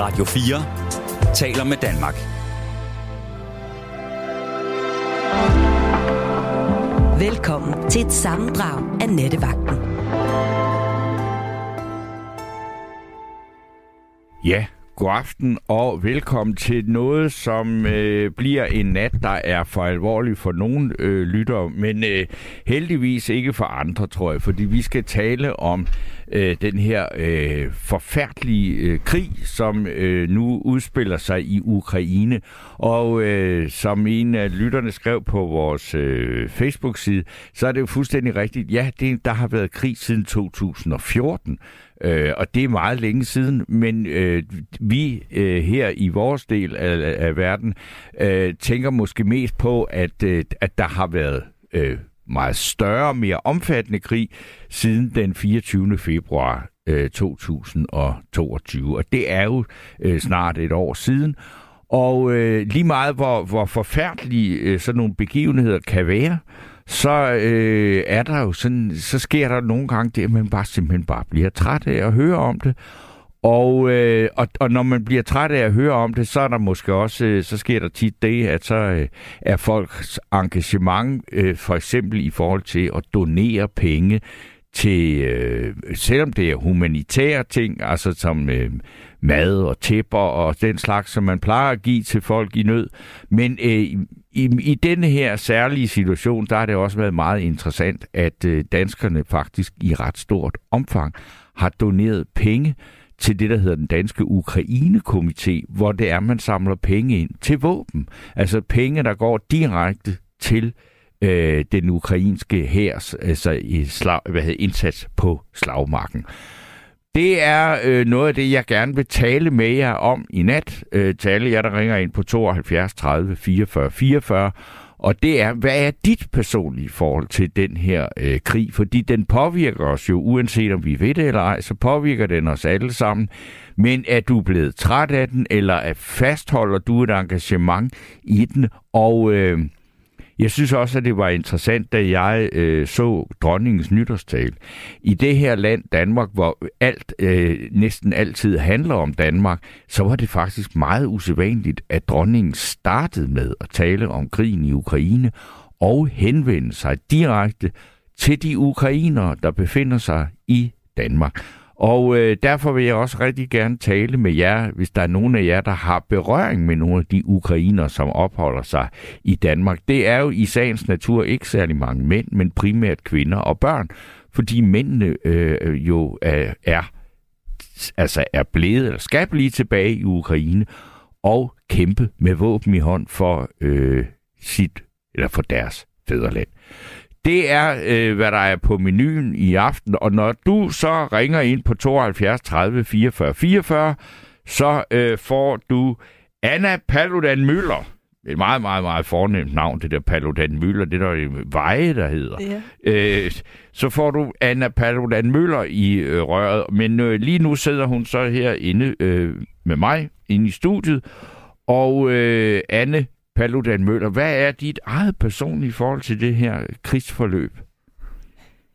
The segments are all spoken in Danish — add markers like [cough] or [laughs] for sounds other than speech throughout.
Radio 4 taler med Danmark. Velkommen til et sammendrag af Nettevagten. Ja, god aften og velkommen til noget, som øh, bliver en nat, der er for alvorlig for nogle øh, lyttere, men øh, heldigvis ikke for andre, tror jeg, fordi vi skal tale om øh, den her øh, forfærdelige øh, krig, som øh, nu udspiller sig i Ukraine. Og øh, som en af lytterne skrev på vores øh, Facebook-side, så er det jo fuldstændig rigtigt. Ja, det, der har været krig siden 2014. Øh, og det er meget længe siden, men øh, vi øh, her i vores del af, af verden øh, tænker måske mest på, at, øh, at der har været øh, meget større, mere omfattende krig siden den 24. februar øh, 2022. Og det er jo øh, snart et år siden. Og øh, lige meget hvor, hvor forfærdelige øh, sådan nogle begivenheder kan være, så øh, er der jo sådan, så sker der nogle gange det, at man bare simpelthen bare bliver træt af at høre om det. Og, øh, og, og når man bliver træt af at høre om det, så er der måske også, øh, så sker der tit det, at så øh, er folks engagement, øh, for eksempel i forhold til at donere penge til, øh, selvom det er humanitære ting, altså som øh, mad og tæpper og den slags, som man plejer at give til folk i nød. Men øh, i, i denne her særlige situation, der har det også været meget interessant, at øh, danskerne faktisk i ret stort omfang har doneret penge til det, der hedder den danske Ukraine-komité, hvor det er, man samler penge ind til våben. Altså penge, der går direkte til øh, den ukrainske hærs altså i slag, hvad hedder, indsats på slagmarken. Det er øh, noget af det, jeg gerne vil tale med jer om i nat. Øh, til alle jer, der ringer ind på 72 30 44 44. Og det er, hvad er dit personlige forhold til den her øh, krig? Fordi den påvirker os jo, uanset om vi ved det eller ej, så påvirker den os alle sammen. Men er du blevet træt af den, eller er fastholder du et engagement i den? Og... Øh, jeg synes også, at det var interessant, da jeg øh, så dronningens nytårstal. I det her land, Danmark, hvor alt øh, næsten altid handler om Danmark, så var det faktisk meget usædvanligt, at dronningen startede med at tale om krigen i Ukraine og henvende sig direkte til de ukrainere, der befinder sig i Danmark. Og øh, derfor vil jeg også rigtig gerne tale med jer, hvis der er nogen af jer, der har berøring med nogle af de ukrainer, som opholder sig i Danmark. Det er jo i sagens natur ikke særlig mange mænd, men primært kvinder og børn, fordi mændene øh, jo er, er, altså er blevet eller skal blive tilbage i Ukraine og kæmpe med våben i hånd for øh, sit eller for deres fædreland. Det er, øh, hvad der er på menuen i aften. Og når du så ringer ind på 72 30 44 44, så øh, får du Anna Paludan Møller. Et meget, meget, meget fornemt navn, det der Paludan Møller. Det der er veje, der hedder. Ja. Øh, så får du Anna Paludan Møller i øh, røret. Men øh, lige nu sidder hun så herinde øh, med mig, inde i studiet. Og øh, Anne, Paludan Møller, hvad er dit eget personlige forhold til det her krigsforløb?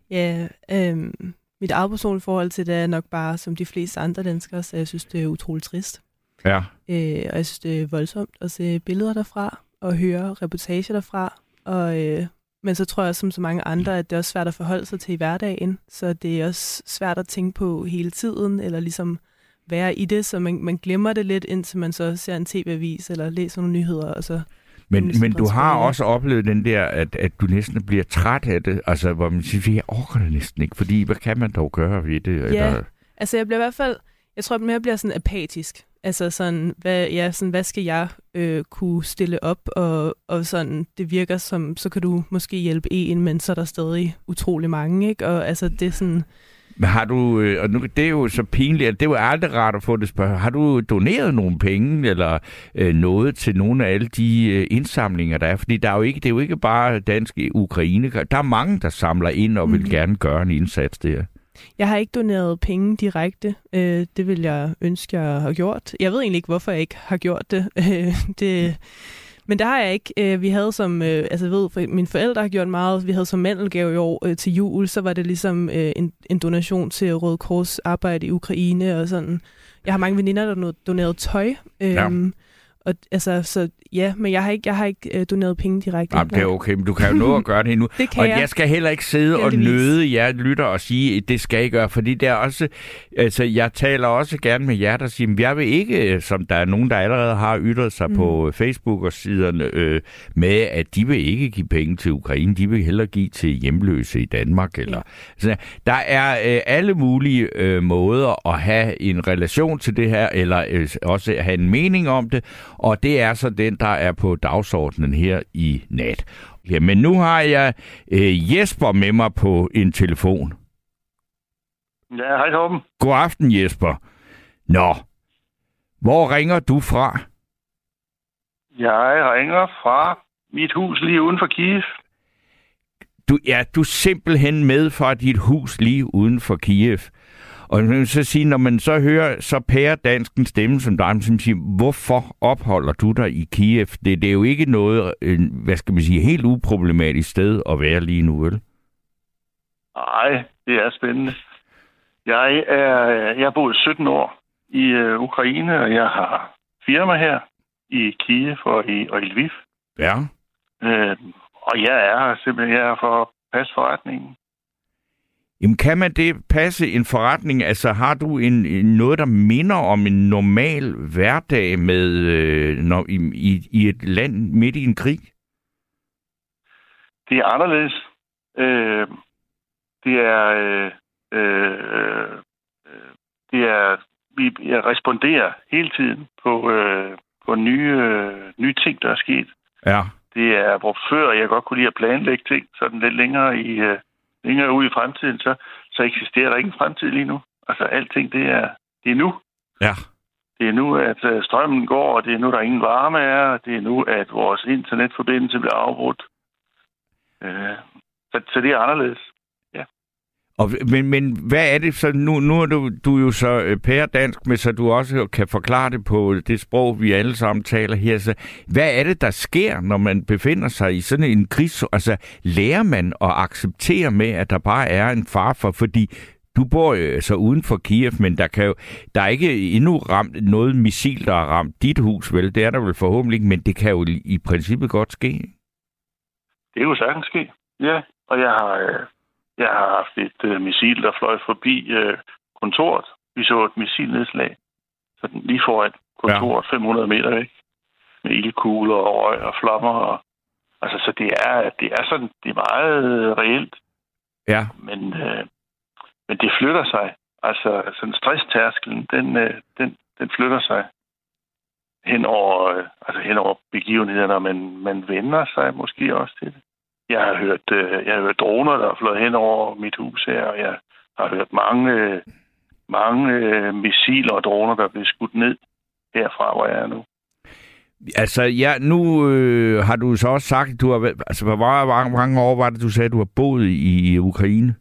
Ja, øh, mit eget personlige forhold til det er nok bare som de fleste andre danskere, så jeg synes, det er utroligt trist. Ja. Øh, og jeg synes, det er voldsomt at se billeder derfra, og høre reportager derfra. Og, øh, men så tror jeg, som så mange andre, at det er også svært at forholde sig til i hverdagen. Så det er også svært at tænke på hele tiden, eller ligesom være i det, så man, man glemmer det lidt, indtil man så ser en tv-avis eller læser nogle nyheder, og så men, men du har også oplevet den der, at, at du næsten bliver træt af det, altså hvor man siger, jeg orker det næsten ikke, fordi hvad kan man dog gøre ved det? Ja, eller? altså jeg bliver i hvert fald, jeg tror mere, jeg bliver sådan apatisk. Altså sådan, hvad, ja, sådan, hvad skal jeg øh, kunne stille op, og, og sådan, det virker som, så kan du måske hjælpe en, men så er der stadig utrolig mange, ikke? Og altså, det er sådan, men har du, øh, og nu, det er jo så pinligt, at det var aldrig rart at få det spørgsmål. Har du doneret nogle penge eller øh, noget til nogle af alle de øh, indsamlinger, der er? Fordi der er jo ikke, det er jo ikke bare danske Ukraine. Der er mange, der samler ind og vil mm. gerne gøre en indsats der. Jeg har ikke doneret penge direkte. Øh, det vil jeg ønske, jeg har gjort. Jeg ved egentlig ikke, hvorfor jeg ikke har gjort det. [laughs] Øh, det Men der har jeg ikke. Øh, vi havde som, øh, altså ved, for mine forældre har gjort meget. Vi havde som mandelgave i år øh, til jul, så var det ligesom øh, en, en donation til Røde Kors arbejde i Ukraine og sådan. Jeg har mange veninder, der donerede tøj. Øh, ja. Og, altså, så ja, men jeg har ikke, jeg har ikke øh, doneret penge direkte. Jamen, det er okay, men du kan jo nå at gøre det nu. [laughs] det kan og jeg. jeg skal heller ikke sidde Heldigvis. og nøde jer lytter og sige, at det skal I gøre, fordi det er også, altså, jeg taler også gerne med jer, der siger, at jeg vil ikke, som der er nogen, der allerede har ytret sig mm. på Facebook og siderne, øh, med, at de vil ikke give penge til Ukraine, de vil hellere give til hjemløse i Danmark. Eller, ja. altså, der er øh, alle mulige øh, måder at have en relation til det her, eller øh, også have en mening om det, og det er så den, der er på dagsordenen her i nat. Ja, men nu har jeg øh, Jesper med mig på en telefon. Ja, hej Torben. God aften, Jesper. Nå, hvor ringer du fra? Jeg ringer fra mit hus lige uden for Kiev. Du, ja, du er simpelthen med fra dit hus lige uden for Kiev. Og man så sige, når man så hører så pære dansken stemme som dig, som siger, hvorfor opholder du dig i Kiev? Det, det er jo ikke noget, hvad skal man sige, helt uproblematisk sted at være lige nu, vel? Nej, det er spændende. Jeg er, jeg har boet 17 år i uh, Ukraine, og jeg har firma her i Kiev og i, og i Lviv. Ja. Uh, og jeg er her simpelthen jeg er for at passe forretningen. Jamen, kan man det passe en forretning? Altså, har du en, noget, der minder om en normal hverdag med øh, når, i, i, i et land midt i en krig? Det er anderledes. Øh, det er... Øh, øh, det er... Vi responderer hele tiden på, øh, på nye, øh, nye ting, der er sket. Ja. Det er, hvor før jeg godt kunne lide at planlægge ting, sådan lidt længere i... Øh, længere ud i fremtiden, så, så eksisterer der ingen fremtid lige nu. Altså alting, det er, det er nu. Ja. Det er nu, at øh, strømmen går, og det er nu, der ingen varme er, og det er nu, at vores internetforbindelse bliver afbrudt. Øh, så, så det er anderledes. Og, men, men hvad er det så? Nu, nu er du, du er jo så øh, dansk, men så du også kan forklare det på det sprog, vi alle sammen taler her. Så hvad er det, der sker, når man befinder sig i sådan en kris? Altså, lærer man at acceptere med, at der bare er en far for? Fordi du bor jo så altså uden for Kiev, men der, kan jo, der er ikke endnu ramt noget missil, der har ramt dit hus, vel? Det er der vel forhåbentlig ikke, men det kan jo i princippet godt ske. Det er jo sagtens ske, ja. Og jeg har, øh, jeg har haft et øh, missil, der fløj forbi øh, kontoret. Vi så et missilnedslag. Så den lige foran kontoret, ja. 500 meter væk. Med ildkugler og røg og flammer. Og, altså, så det er, det er sådan, det er meget øh, reelt. Ja. Men, øh, men det flytter sig. Altså, sådan stresstærskelen, den, øh, den, den flytter sig hen over, øh, altså hen over begivenhederne, men man vender sig måske også til det. Jeg har hørt, øh, jeg har hørt droner, der er flået hen over mit hus her, og jeg har hørt mange, mange øh, missiler og droner, der er blevet skudt ned herfra, hvor jeg er nu. Altså, ja, nu øh, har du så også sagt, at du har, altså, hvor mange, mange år var det, du sagde, du har boet i, i Ukraine?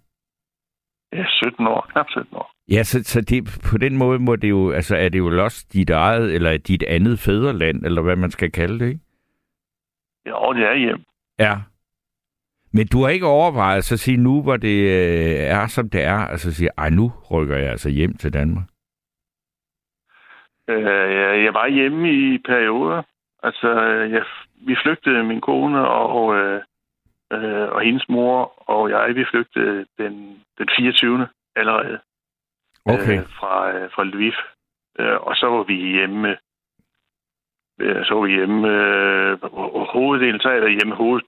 Ja, 17 år, knap 17 år. Ja, så, så det, på den måde må det jo, altså, er det jo også dit eget, eller dit andet fædreland, eller hvad man skal kalde det, ikke? Ja, det er hjem. Ja, men du har ikke overvejet så at sige nu, hvor det øh, er, som det er, altså sige, ej, nu rykker jeg altså hjem til Danmark? Øh, jeg var hjemme i perioder. Altså, jeg, vi flygtede, min kone og, øh, øh, og hendes mor og jeg, vi flygtede den, den 24. allerede. Okay. Øh, fra, øh, fra Lviv. Øh, og så var vi hjemme øh, så var vi hjemme, øh, hoveddelen så er der hjemme hoved,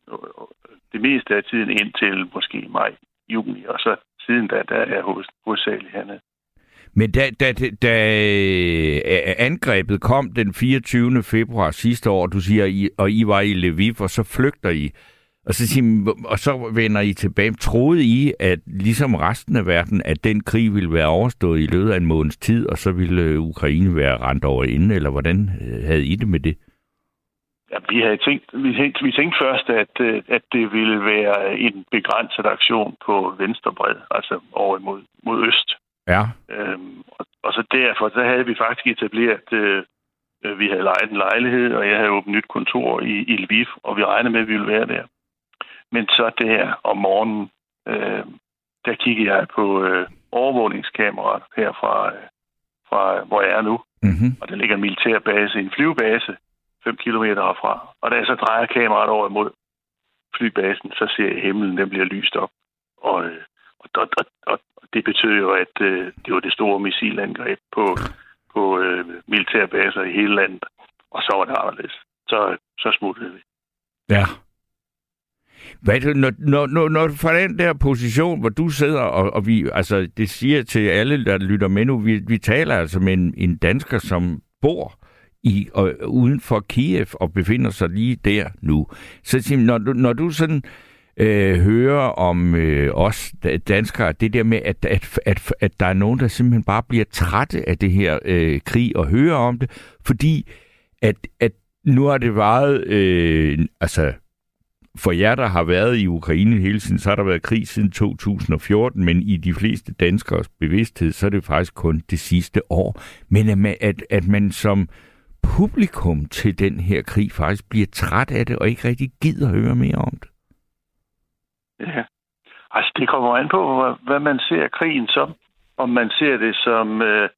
det meste af tiden indtil måske maj, juni, og så siden da, der er hos, hovedsageligt hernede. Men da, da, da øh, angrebet kom den 24. februar sidste år, du siger, I, og I var i Lviv, og så flygter I, og så, siger, og så vender I tilbage. Troede I, at ligesom resten af verden, at den krig ville være overstået i løbet af en måneds tid, og så ville øh, Ukraine være rent over inden, eller hvordan øh, havde I det med det? Ja, vi havde tænkt, vi tænkte, vi tænkte først, at, øh, at det ville være en begrænset aktion på venstre bred, altså over mod, mod øst. Ja. Øhm, og, og så derfor, så havde vi faktisk etableret øh, Øh, vi havde lejet en lejlighed, og jeg havde åbnet nyt kontor i, i Lviv, og vi regnede med, at vi ville være der. Men så der om morgenen, øh, der kiggede jeg på øh, overvågningskameraet her fra, øh, fra, hvor jeg er nu. Mm-hmm. Og der ligger en militærbase, en flyvebase, 5 km herfra. Og da jeg så drejer kameraet over imod flybasen, så ser jeg himlen, den bliver lyst op. Og, øh, og, og, og, og det betød jo, at øh, det var det store missilangreb på, på øh, militærbaser i hele landet. Og så var det anderledes. Så, så smuttede vi. Ja. Hvad, det, når, når, når, når fra den der position, hvor du sidder, og, og vi, altså, det siger til alle, der lytter med nu, vi, vi taler altså med en, en dansker, som bor i, og, uden for Kiev og befinder sig lige der nu. Så når du, når du sådan øh, hører om øh, os danskere, det der med, at, at, at, at der er nogen, der simpelthen bare bliver trætte af det her øh, krig og hører om det, fordi at, at nu har det varet, øh, altså for jer, der har været i Ukraine hele tiden, så har der været krig siden 2014, men i de fleste danskers bevidsthed, så er det faktisk kun det sidste år. Men at, at, at man som publikum til den her krig faktisk bliver træt af det, og ikke rigtig gider høre mere om det. Ja, altså det kommer an på, hvad man ser krigen som. Om man ser det som, øh,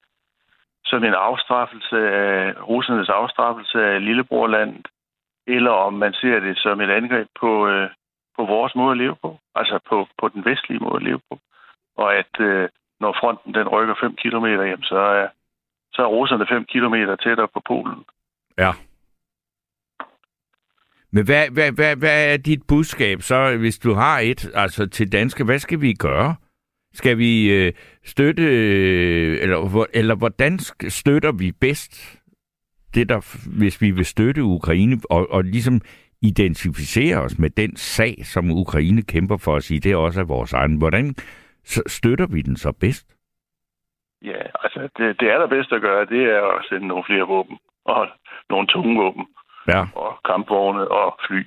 som en afstraffelse af russernes afstraffelse af Lillebrorlandet, eller om man ser det som et angreb på, øh, på vores måde at leve på, altså på, på den vestlige måde at leve på. Og at øh, når fronten den rykker 5 km hjem, så er, så er russerne 5 km tættere på Polen. Ja. Men hvad, hvad, hvad, hvad er dit budskab så, hvis du har et, altså til danske, hvad skal vi gøre? Skal vi øh, støtte, øh, eller, eller hvordan støtter vi bedst det, der, hvis vi vil støtte Ukraine, og, og ligesom identificere os med den sag, som Ukraine kæmper for at sige, det er også er vores egen. Hvordan støtter vi den så bedst? Ja, altså det, det allerbedste at gøre, det er at sende nogle flere våben, og nogle tunge våben, ja. og kampvogne og fly.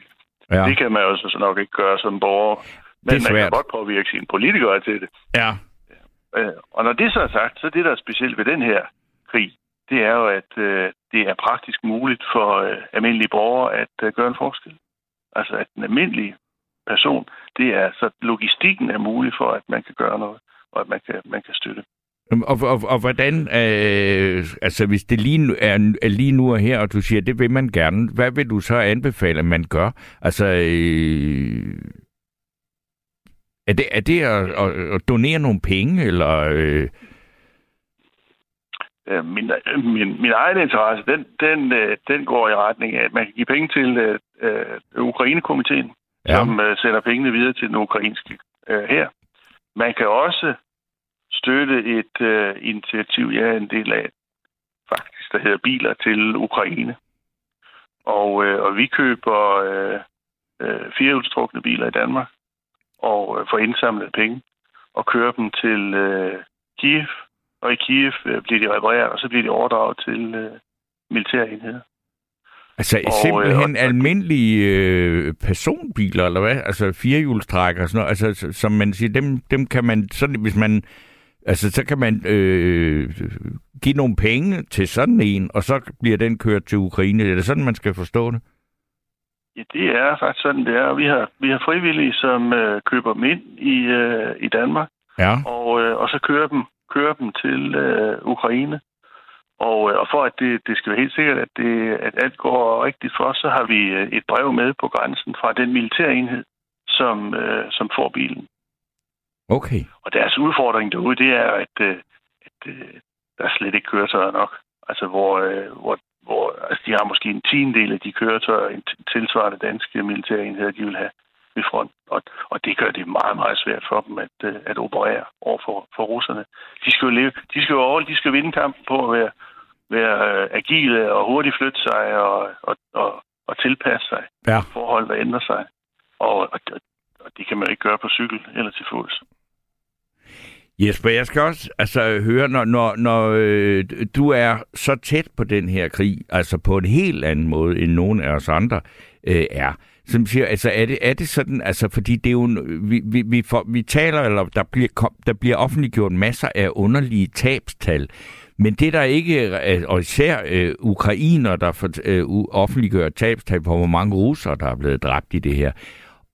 Ja. Det kan man jo så nok ikke gøre som borger, men man kan godt påvirke sine politikere til det. Ja. Øh, og når det så er sagt, så det, der er specielt ved den her krig, det er jo, at øh, det er praktisk muligt for øh, almindelige borgere at øh, gøre en forskel. Altså at en almindelig person, det er så logistikken er mulig for, at man kan gøre noget, og at man kan, man kan støtte. Og, og, og hvordan, øh, altså hvis det lige er, er lige nu og her, og du siger, det vil man gerne, hvad vil du så anbefale, at man gør? Altså, øh, er det, er det at, at, at donere nogle penge, eller... Øh, Øh, min, øh, min, min egen interesse, den, den, øh, den går i retning af, at man kan give penge til uh, Ukraine-komiteen, ja. som uh, sender pengene videre til den ukrainske uh, her. Man kan også støtte et uh, initiativ, jeg er en del af, faktisk, der hedder Biler til Ukraine. Og, uh, og vi køber uh, uh, firehjulstrukne biler i Danmark og uh, får indsamlet penge og kører dem til uh, Kiev, og i Kiev øh, bliver de repareret, og så bliver de overdraget til øh, militærenheder. Altså og, simpelthen øh, og, almindelige øh, personbiler, eller hvad? Altså firehjulstrækker og sådan noget. Altså, som man siger, dem, dem kan man, sådan, hvis man, altså så kan man øh, give nogle penge til sådan en, og så bliver den kørt til Ukraine. Er det sådan, man skal forstå det? Ja, det er faktisk sådan, det er. Vi har, vi har frivillige, som øh, køber dem ind i, øh, i Danmark, ja. og, øh, og så kører dem køre dem til øh, Ukraine. Og, øh, og for at det, det skal være helt sikkert, at, det, at alt går rigtigt for os, så har vi øh, et brev med på grænsen fra den militærenhed, som, øh, som får bilen. Okay. Og deres udfordring derude, det er, at, øh, at øh, der er slet ikke køretøjer nok. Altså, hvor, øh, hvor, hvor altså, de har måske en tiendel af de køretøjer, en tilsvarende danske militærenheder, de vil have ved front. Og, og det gør det meget, meget svært for dem at, at operere over for, for russerne. De skal jo leve, de skal jo over, de skal vinde kampen på at være, være agile og hurtigt flytte sig og, og, og, og tilpasse sig ja. forhold, der ændrer sig. Og, og, og det kan man ikke gøre på cykel eller til fods. Jesper, jeg skal også altså, høre, når, når, når øh, du er så tæt på den her krig, altså på en helt anden måde, end nogen af os andre øh, er, som siger, altså er det, er det sådan, altså fordi det er jo, vi, vi, vi, får, vi taler, eller der bliver, der bliver offentliggjort masser af underlige tabstal, Men det der ikke, øh, og især øh, ukrainer, der for, øh, offentliggør tabstal på, hvor mange russere, der er blevet dræbt i det her.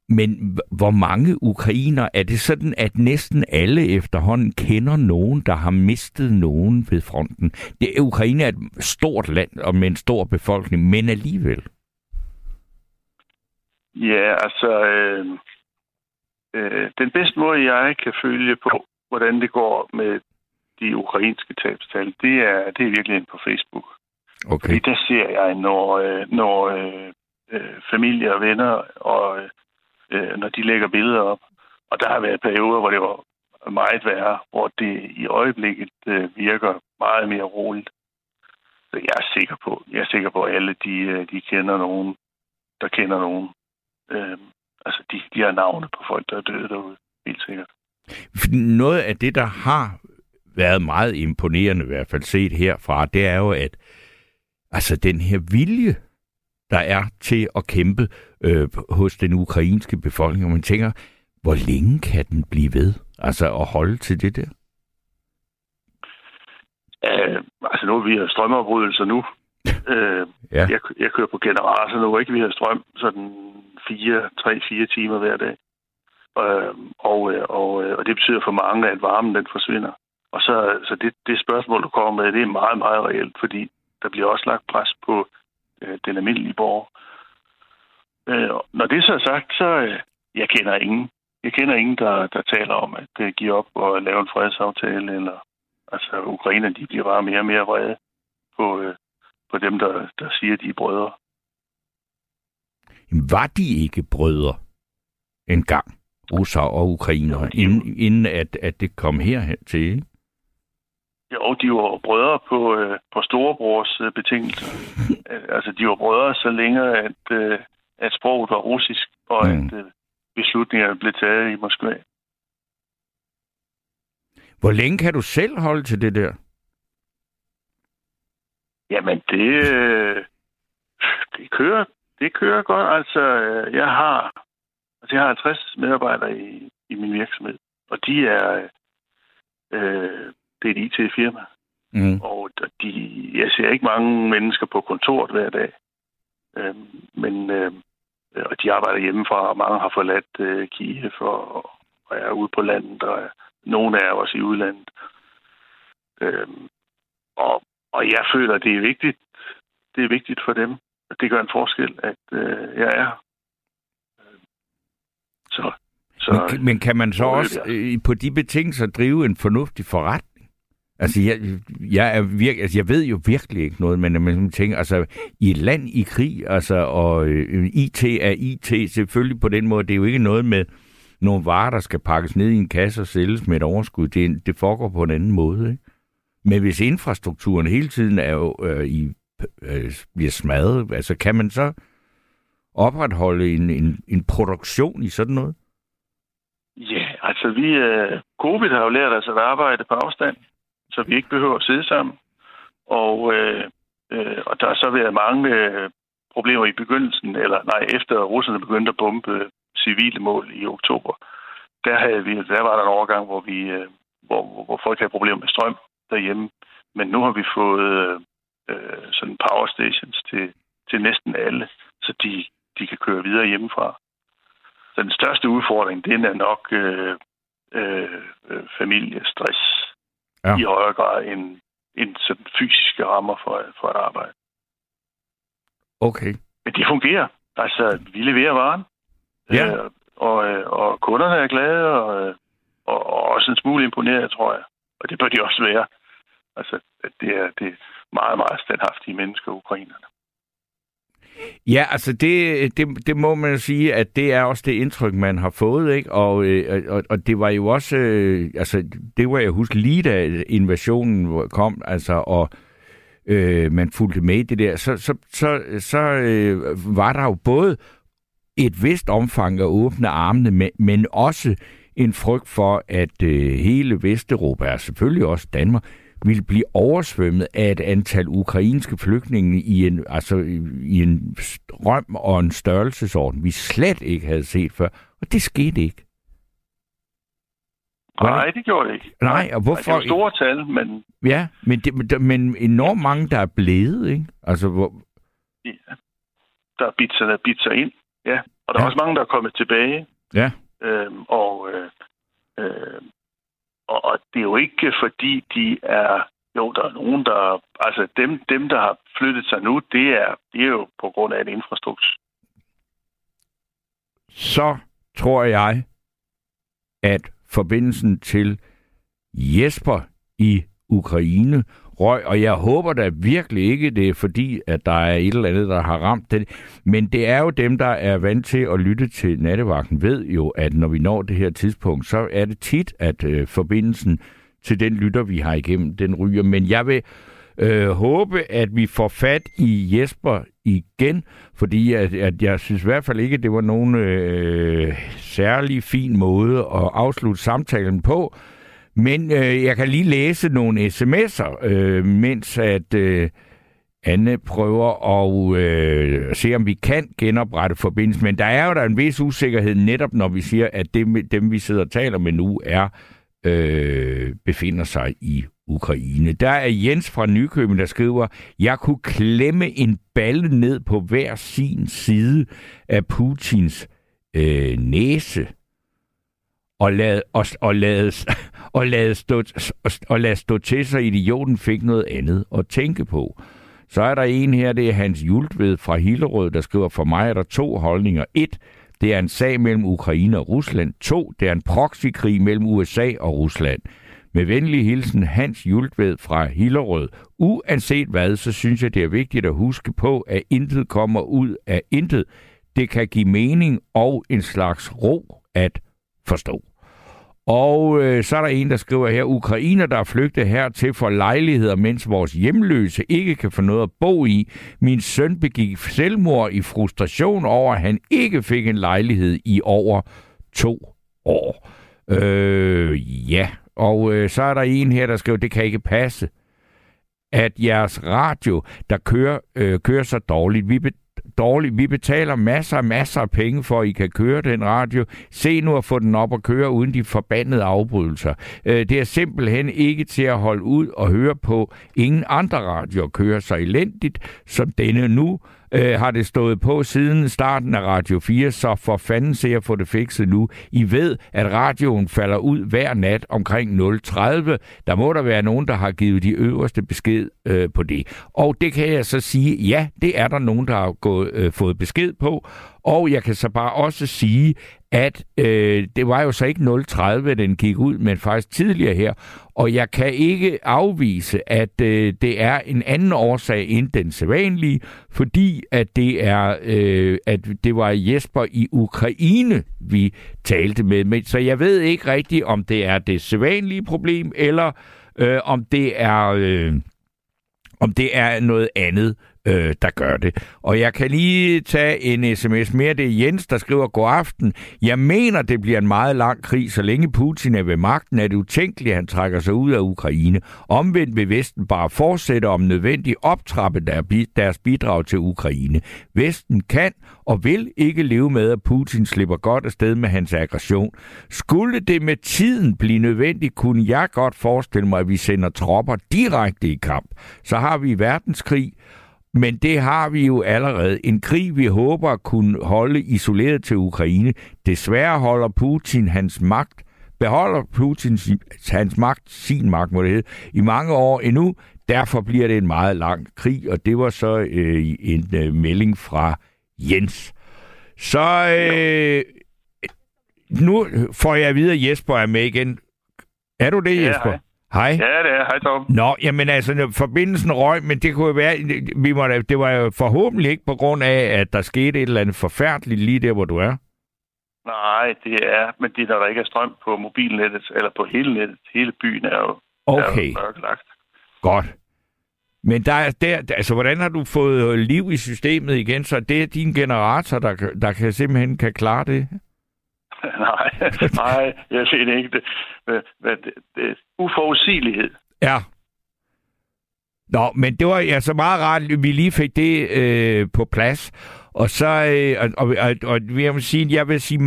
Men hvor mange ukrainer, er det sådan, at næsten alle efterhånden kender nogen, der har mistet nogen ved fronten? Det, Ukraine er et stort land og med en stor befolkning, men alligevel. Ja, altså, øh, øh, den bedste måde, jeg kan følge på, hvordan det går med de ukrainske tabstal, det er, det er virkelig på Facebook. Okay. Fordi der ser jeg, når, øh, når øh, øh, familie og venner, og, øh, når de lægger billeder op. Og der har været perioder, hvor det var meget værre, hvor det i øjeblikket øh, virker meget mere roligt. Så jeg er sikker på, jeg er sikker på, at alle de, øh, de kender nogen, der kender nogen. Øh, altså, de, de har navne på folk, der er døde derude, helt sikkert. Noget af det, der har været meget imponerende, i hvert fald set herfra, det er jo, at altså den her vilje, der er til at kæmpe øh, hos den ukrainske befolkning, og man tænker, hvor længe kan den blive ved? Altså at holde til det der? Uh, altså nu vi strømafbrydelser nu. Uh, [laughs] ja. jeg, jeg kører på generator nu, ikke? Vi har strøm sådan 4, 3-4 timer hver dag. Uh, og, og, og det betyder for mange, at varmen den forsvinder. Og så, så det, det spørgsmål, du kommer med, det er meget, meget reelt, fordi der bliver også lagt pres på øh, den almindelige borger. Øh, når det så er sagt, så øh, jeg kender ingen. Jeg kender ingen, der, der taler om at øh, give op og lave en fredsaftale, eller altså Ukraine, de bliver bare mere og mere vrede på, øh, på dem, der, der siger, at de er brødre. Var de ikke brødre engang, russer og ukrainer, inden, inden at, at det kom herhen til, ikke? Jo, de var brødre på, øh, på storebrors øh, betingelser. [laughs] altså, de var brødre så længe, at, øh, at sproget var russisk, og mm. at øh, beslutningerne blev taget i Moskva. Hvor længe kan du selv holde til det der? Jamen, det, øh, det, kører, det kører godt. Altså, øh, jeg har, altså, jeg har 50 medarbejdere i, i min virksomhed, og de er øh, det er et IT-firma. Mm. Og de, jeg ser ikke mange mennesker på kontoret hver dag. Øhm, men øh, og de arbejder hjemmefra, og mange har forladt øh, Kiev og, og er ude på landet, og nogle er også i udlandet. Øhm, og, og jeg føler, det er vigtigt. Det er vigtigt for dem. Det gør en forskel, at øh, jeg er. Så, så, men, men kan man så også øh, på de betingelser drive en fornuftig forretning? Altså, jeg, jeg, er virke, altså, jeg ved jo virkelig ikke noget, men man tænker, altså, i et land i krig, altså, og øh, IT er IT selvfølgelig på den måde, det er jo ikke noget med nogle varer, der skal pakkes ned i en kasse og sælges med et overskud. Det, det foregår på en anden måde, ikke? Men hvis infrastrukturen hele tiden er jo, øh, i, øh, bliver smadret, altså, kan man så opretholde en, en, en produktion i sådan noget? Ja, altså vi, øh, covid har jo lært os at arbejde på afstand så vi ikke behøver at sidde sammen. Og, øh, øh, og der har så været mange øh, problemer i begyndelsen, eller nej, efter russerne begyndte at bombe civile mål i oktober. Der, havde vi, der var der en overgang, hvor, vi, øh, hvor, hvor folk havde problemer med strøm derhjemme. Men nu har vi fået øh, sådan power stations til, til næsten alle, så de, de kan køre videre hjemmefra. Så den største udfordring, den er nok øh, øh, familiestress ja. i højere grad end, end sådan fysiske rammer for, for at arbejde. Okay. Men det fungerer. Altså, vi leverer varen. Ja. Øh, og, øh, og kunderne er glade, og, øh, og, og også en smule imponeret, tror jeg. Og det bør de også være. Altså, det er, det er meget, meget standhaftige mennesker, ukrainerne. Ja, altså det, det, det må man sige, at det er også det indtryk, man har fået, ikke? Og, øh, og, og det var jo også, øh, altså det var jeg huske lige da invasionen kom, altså og øh, man fulgte med i det der, så, så, så, så øh, var der jo både et vist omfang af åbne armene, men også en frygt for, at øh, hele Vesteuropa, og selvfølgelig også Danmark, ville blive oversvømmet af et antal ukrainske flygtninge i en, altså, i en strøm og en størrelsesorden, vi slet ikke havde set før. Og det skete ikke. Nej, det gjorde det ikke. Nej, og hvorfor? Nej, det var store tal, men... Ja, men, det, men enormt mange, der er blevet, ikke? Altså, hvor... Ja, der er bidt sig, der er sig ind, ja. Og der ja. er også mange, der er kommet tilbage. Ja. Øhm, og, øh, øh, og, og det er jo ikke, fordi de er... Jo, der er nogen, der... Altså, dem, dem der har flyttet sig nu, det er, det er jo på grund af en infrastruktur. Så tror jeg, at forbindelsen til Jesper i Ukraine røg, og jeg håber da virkelig ikke, det er fordi, at der er et eller andet, der har ramt det. Men det er jo dem, der er vant til at lytte til nattevagten, ved jo, at når vi når det her tidspunkt, så er det tit, at øh, forbindelsen til den lytter, vi har igennem, den ryger. Men jeg vil øh, håbe, at vi får fat i Jesper igen, fordi at, at jeg synes i hvert fald ikke, at det var nogen øh, særlig fin måde at afslutte samtalen på. Men øh, jeg kan lige læse nogle sms'er, øh, mens at øh, Anne prøver at øh, se, om vi kan genoprette forbindelsen. Men der er jo der en vis usikkerhed netop, når vi siger, at det, dem, vi sidder og taler med nu, er øh, befinder sig i Ukraine. Der er Jens fra Nykøbing, der skriver, jeg kunne klemme en balle ned på hver sin side af Putins øh, næse og lade, og, og, lade, og, lade stå, og lade stå til, så idioten fik noget andet at tænke på. Så er der en her, det er Hans Jultved fra Hillerød, der skriver, for mig er der to holdninger. Et, det er en sag mellem Ukraine og Rusland. To, det er en proxykrig mellem USA og Rusland. Med venlig hilsen Hans Jultved fra Hillerød. Uanset hvad, så synes jeg, det er vigtigt at huske på, at intet kommer ud af intet. Det kan give mening og en slags ro at forstå. Og øh, så er der en, der skriver her, Ukrainer, der er flygtet hertil for lejligheder, mens vores hjemløse ikke kan få noget at bo i. Min søn begik selvmord i frustration over, at han ikke fik en lejlighed i over to år. Øh, ja, og øh, så er der en her, der skriver, det kan ikke passe, at jeres radio, der kører, øh, kører så dårligt. Vi, be, dårligt. vi betaler masser og masser af penge for, at I kan køre den radio. Se nu at få den op og køre uden de forbandede afbrydelser. Øh, det er simpelthen ikke til at holde ud og høre på. Ingen andre radioer kører så elendigt som denne nu øh, har det stået på siden starten af Radio 4, så for fanden se at få det fikset nu. I ved, at radioen falder ud hver nat omkring 0.30. Der må der være nogen, der har givet de øverste besked øh, på det. Og det kan jeg så sige, ja, det er der nogen, der har gået, øh, fået besked på. Og jeg kan så bare også sige, at øh, det var jo så ikke 0.30, den gik ud, men faktisk tidligere her. Og jeg kan ikke afvise, at øh, det er en anden årsag end den sædvanlige, fordi at det er øh, at det var Jesper i Ukraine, vi talte med. Men, så jeg ved ikke rigtigt, om det er det sædvanlige problem, eller øh, om det er... Øh, om det er noget andet, øh, der gør det. Og jeg kan lige tage en sms mere. Det er Jens, der skriver, god aften. Jeg mener, det bliver en meget lang krig. Så længe Putin er ved magten, er det utænkeligt, at han trækker sig ud af Ukraine. Omvendt vil Vesten bare fortsætte om nødvendigt optrappe deres bidrag til Ukraine. Vesten kan og vil ikke leve med, at Putin slipper godt afsted med hans aggression. Skulle det med tiden blive nødvendigt, kunne jeg godt forestille mig, at vi sender tropper direkte i kamp. Så har vi verdenskrig, men det har vi jo allerede. En krig, vi håber at kunne holde isoleret til Ukraine. Desværre holder Putin hans magt beholder Putin hans magt, sin magt må det hedde, i mange år endnu. Derfor bliver det en meget lang krig, og det var så øh, en øh, melding fra Jens. Så øh, nu får jeg at vide, at Jesper er med igen. Er du det, Jesper? Ja, Hej. Ja, det er. Hej, Tom. Nå, jamen altså, forbindelsen røg, men det kunne jo være, vi må, det var jo forhåbentlig ikke på grund af, at der skete et eller andet forfærdeligt lige der, hvor du er. Nej, det er, men det der, der ikke er strøm på mobilnettet, eller på hele nettet, hele byen er jo, okay. er jo mørklagt. Godt. Men der, er, der, altså, hvordan har du fået liv i systemet igen, så det er din generator, der, der kan simpelthen kan klare det? [laughs] nej, nej, jeg ser det ikke. Det, det, det, det, uforudsigelighed. Ja. Nå, men det var altså meget rart, at vi lige fik det øh, på plads. Og så, øh, og, og, og, og jeg vil sige, jeg vil sige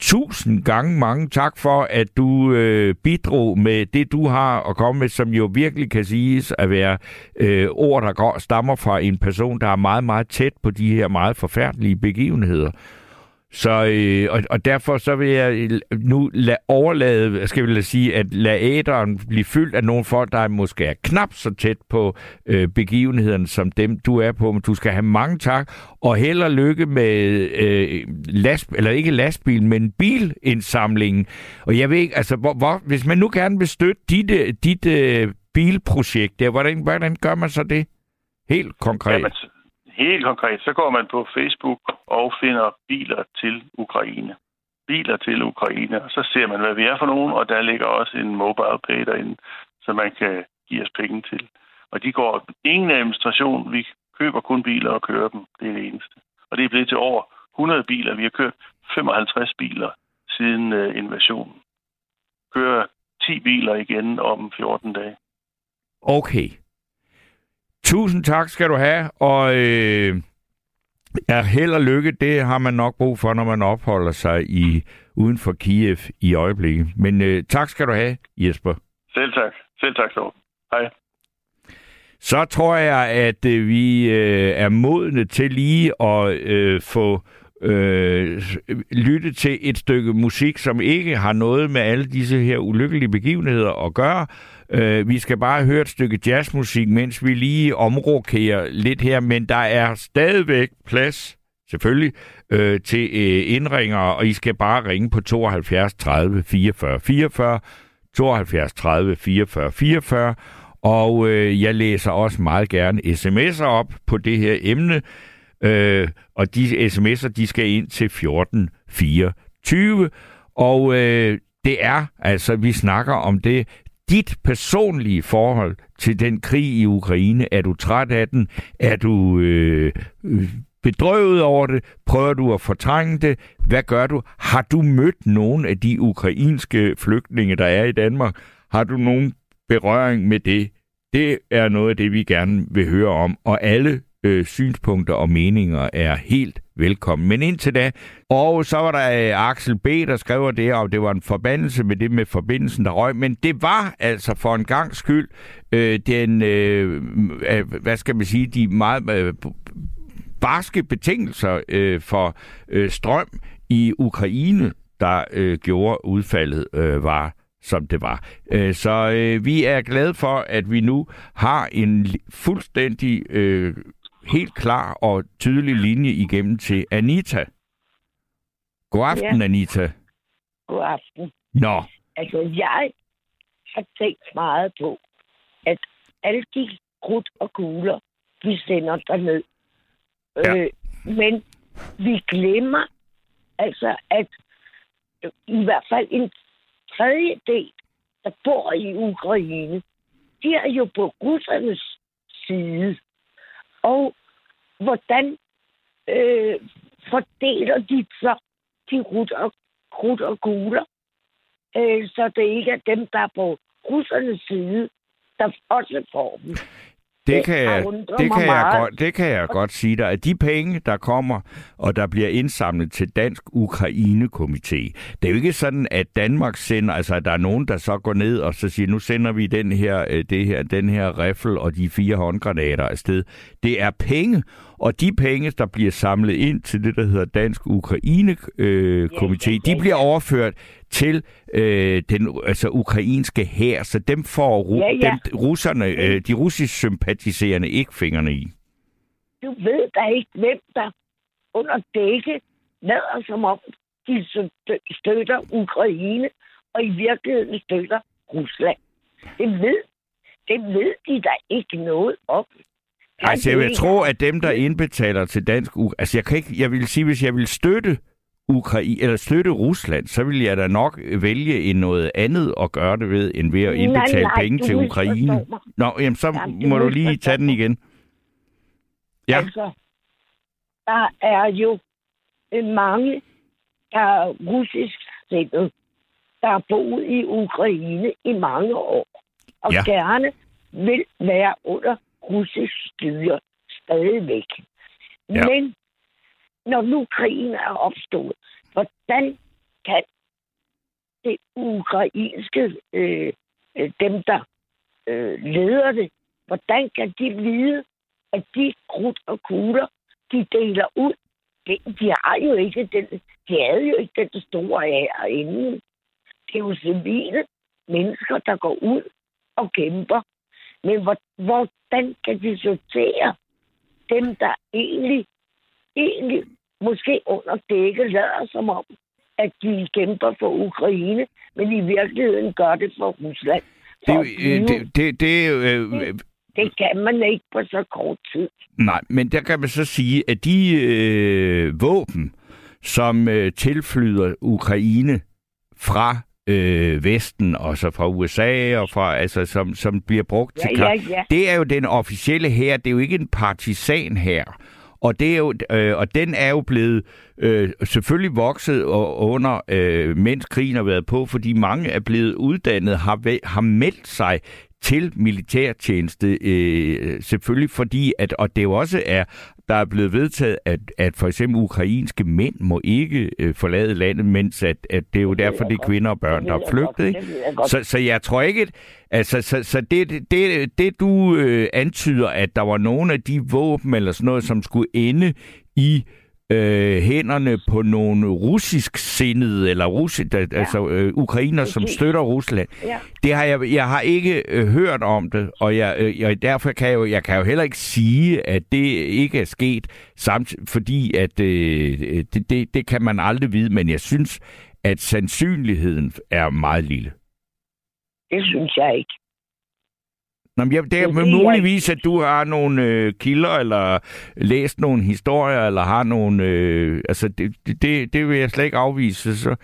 tusind gange mange tak for, at du øh, bidrog med det, du har at komme med, som jo virkelig kan siges at være øh, ord, der går, stammer fra en person, der er meget, meget tæt på de her meget forfærdelige begivenheder. Så, øh, og, og derfor så vil jeg nu lade overlade, skal vi sige, at lade æderen blive fyldt af nogle folk, der måske er knap så tæt på øh, begivenheden som dem du er på. Men du skal have mange tak, og held og lykke med øh, last, eller ikke lastbil, men bilindsamlingen. Og jeg ved ikke, altså, hvor, hvor, hvis man nu gerne vil støtte dit, øh, dit øh, bilprojekt, der, hvordan, hvordan gør man så det? Helt konkret. Jamen, Helt konkret, så går man på Facebook og finder biler til Ukraine. Biler til Ukraine, og så ser man, hvad vi er for nogen, og der ligger også en mobile pay derinde, så man kan give os penge til. Og de går ingen administration, vi køber kun biler og kører dem, det er det eneste. Og det er blevet til over 100 biler. Vi har kørt 55 biler siden uh, invasionen. Kører 10 biler igen om 14 dage. Okay. Tusind tak skal du have, og øh, er held og lykke, det har man nok brug for, når man opholder sig i uden for Kiev i øjeblikket. Men øh, tak skal du have, Jesper. Selv tak. Selv tak, så. Hej. Så tror jeg, at øh, vi øh, er modne til lige at øh, få øh, lytte til et stykke musik, som ikke har noget med alle disse her ulykkelige begivenheder at gøre, Øh, vi skal bare høre et stykke jazzmusik, mens vi lige omrokerer lidt her, men der er stadigvæk plads, selvfølgelig, øh, til øh, indringere, og I skal bare ringe på 72 30 44 44, 72 30 44 44, og øh, jeg læser også meget gerne sms'er op på det her emne, øh, og de sms'er, de skal ind til 14 24, og øh, det er altså, vi snakker om det, dit personlige forhold til den krig i Ukraine. Er du træt af den? Er du øh, øh, bedrøvet over det? Prøver du at fortrænge det? Hvad gør du? Har du mødt nogen af de ukrainske flygtninge, der er i Danmark? Har du nogen berøring med det? Det er noget af det, vi gerne vil høre om. Og alle øh, synspunkter og meninger er helt velkommen. Men indtil da, og så var der øh, Axel B., der skrev det, og det var en forbandelse med det med forbindelsen, der røg. Men det var altså for en gang skyld øh, den, øh, øh, hvad skal man sige, de meget øh, barske betingelser øh, for øh, strøm i Ukraine, der øh, gjorde udfaldet øh, var som det var. Øh, så øh, vi er glade for, at vi nu har en fuldstændig øh, helt klar og tydelig linje igennem til Anita. God aften, ja. Anita. God aften. Nå. Altså, jeg har tænkt meget på, at alle de krudt og kugler, vi sender derned. Ja. Øh, men vi glemmer altså, at i hvert fald en tredjedel, der bor i Ukraine, de er jo på russernes side. Og hvordan øh, fordeler de så de rut og, krudt og kugler, øh, så det ikke er dem, der er på russernes side, der også får dem. Det kan, jeg, det, kan jeg godt, det kan jeg godt sige dig, at de penge, der kommer, og der bliver indsamlet til Dansk Ukraine-komité, det er jo ikke sådan, at Danmark sender, altså at der er nogen, der så går ned og så siger, nu sender vi den her, øh, det her, den her riffel og de fire håndgranater afsted. Det er penge, og de penge, der bliver samlet ind til det, der hedder Dansk Ukraine-komité, øh, de bliver overført til øh, den altså, ukrainske hær, så dem får ru- ja, ja. Dem, russerne, øh, de russisk sympatiserende ikke fingrene i. Du ved da ikke, hvem der under dække lader som om, de støtter Ukraine, og i virkeligheden støtter Rusland. Det ved, det ved de da ikke noget om. Altså, jeg vil tro, at dem, der indbetaler til dansk... Altså, jeg, kan ikke, jeg vil sige, hvis jeg vil støtte Ukraine, eller støtte Rusland, så vil jeg da nok vælge en noget andet at gøre det ved, end ved at indbetale nej, nej, penge til Ukraine. Nå, jamen, så jamen, må du lige tage den igen. Ja. Altså, der er jo mange, der er russisk stillet, der har boet i Ukraine i mange år, og ja. gerne vil være under russisk styre stadigvæk. Ja. Men når nu krigen er opstået, hvordan kan det ukrainske, øh, øh, dem der øh, leder det, hvordan kan de vide, at de krudt og kugler, de deler ud, de, de har jo ikke den, de havde jo ikke den store ære inden. Det er jo civile mennesker, der går ud og kæmper. Men hvor, hvordan kan de sortere dem, der egentlig, egentlig måske under dække lader som om, at de kæmper for Ukraine, men i virkeligheden gør det for Rusland. Det, For at øh, det, det, det øh, det kan man ikke på så kort tid. Nej, men der kan man så sige, at de øh, våben, som øh, tilflyder Ukraine fra øh, Vesten, og så fra USA, og fra, altså, som, som bliver brugt Ja, til ja, kamp, ja. det er jo den officielle her. Det er jo ikke en partisan her. Og, det er jo, øh, og den er jo blevet øh, selvfølgelig vokset og, under, øh, mens krigen har været på, fordi mange er blevet uddannet, har, har meldt sig til militærtjeneste, øh, selvfølgelig fordi, at, og det jo også er, der er blevet vedtaget, at, at for eksempel ukrainske mænd må ikke øh, forlade landet, mens at, at det er jo derfor, det er kvinder og børn, der er flygtet. Ikke? Det. Så, så jeg tror ikke, at, altså, så, så det, det, det du øh, antyder, at der var nogle af de våben eller sådan noget, som skulle ende i øh, hænderne på nogle russisk sindede, eller russi, ja. altså øh, ukrainer, som støtter Rusland. Ja. Det har jeg, jeg har ikke øh, hørt om det, og jeg, øh, jeg, derfor kan jeg, jo, jeg kan jo heller ikke sige, at det ikke er sket, samt, fordi at øh, det, det, det kan man aldrig vide, men jeg synes, at sandsynligheden er meget lille. Det synes jeg ikke. Nå, men jeg, det er jeg- muligvis, at du har nogle øh, kilder, eller læst nogle historier, eller har nogle... Øh, altså, det, det, det vil jeg slet ikke afvise. Så,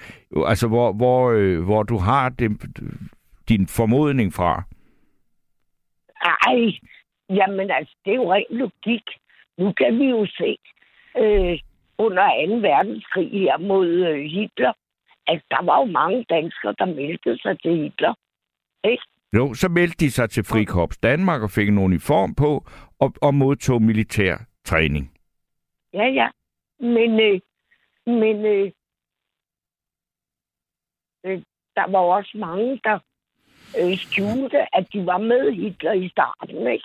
altså, hvor, hvor, øh, hvor du har det, din formodning fra. Ej, jamen altså, det er jo ren logik. Nu kan vi jo se øh, under 2. verdenskrig her mod øh, Hitler, at der var jo mange danskere, der meldte sig til Hitler. Ikke? Jo, så meldte de sig til Frikorps Danmark og fik en uniform på, og, og modtog militær træning. Ja, ja. Men, øh, men øh, øh, der var også mange, der øh, skjulte, at de var med Hitler i starten, ikke?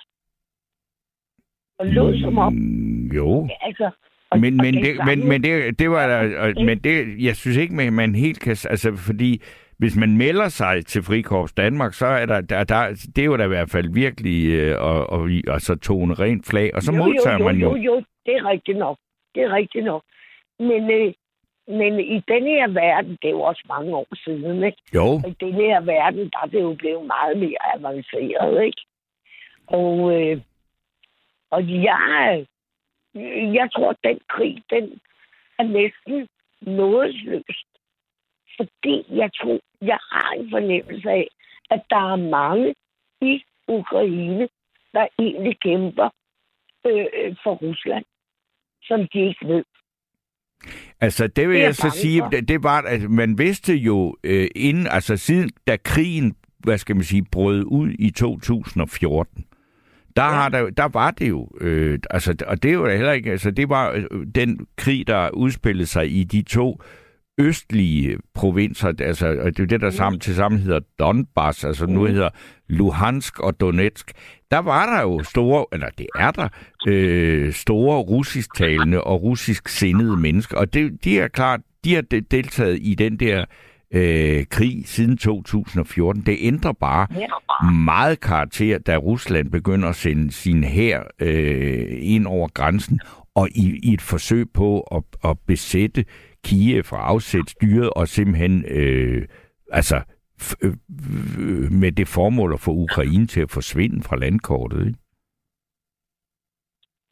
Og lå som om, Mm, jo. altså... Og, Men, og men, det, men, men det, det var der, og- men det, jeg synes ikke, man- man helt kan, altså fordi hvis man melder sig til Frikorps Danmark, så er der, der, der det er jo da i hvert fald virkelig øh, og, og, og så tone rent flag, og så modtager jo, man jo. jo, jo, det er rigtigt nok. Det er rigtigt nok. Men, øh, men i denne her verden, det er jo også mange år siden, ikke? Jo, i denne her verden, der er det jo blevet meget mere avanceret, ikke? Og, øh, og jeg, jeg tror, at den krig, den er næsten nådesløst. Fordi jeg tror, jeg har en fornemmelse af, at der er mange i Ukraine, der egentlig kæmper øh, øh, for Rusland, som de ikke ved. altså det vil Det jeg så sige, for. det, var, at man vidste jo øh, inden, altså siden da krigen, hvad skal man sige, brød ud i 2014, der, Ja. har der, der var det jo, øh, altså, og det var heller ikke, altså det var øh, den krig, der udspillede sig i de to østlige provinser, altså det er det, der sammen til sammen hedder Donbass, altså nu hedder Luhansk og Donetsk. Der var der jo store, eller det er der, øh, store russisktalende og russisk sindede mennesker, og det, de er klart, de har de- deltaget i den der øh, krig siden 2014. Det ændrer bare meget karakter, da Rusland begynder at sende sin hær øh, ind over grænsen, og i, i et forsøg på at, at besætte Kiev og afsætte styret, og simpelthen øh, altså øh, øh, med det formål at få Ukraine til at forsvinde fra landkortet. Ikke?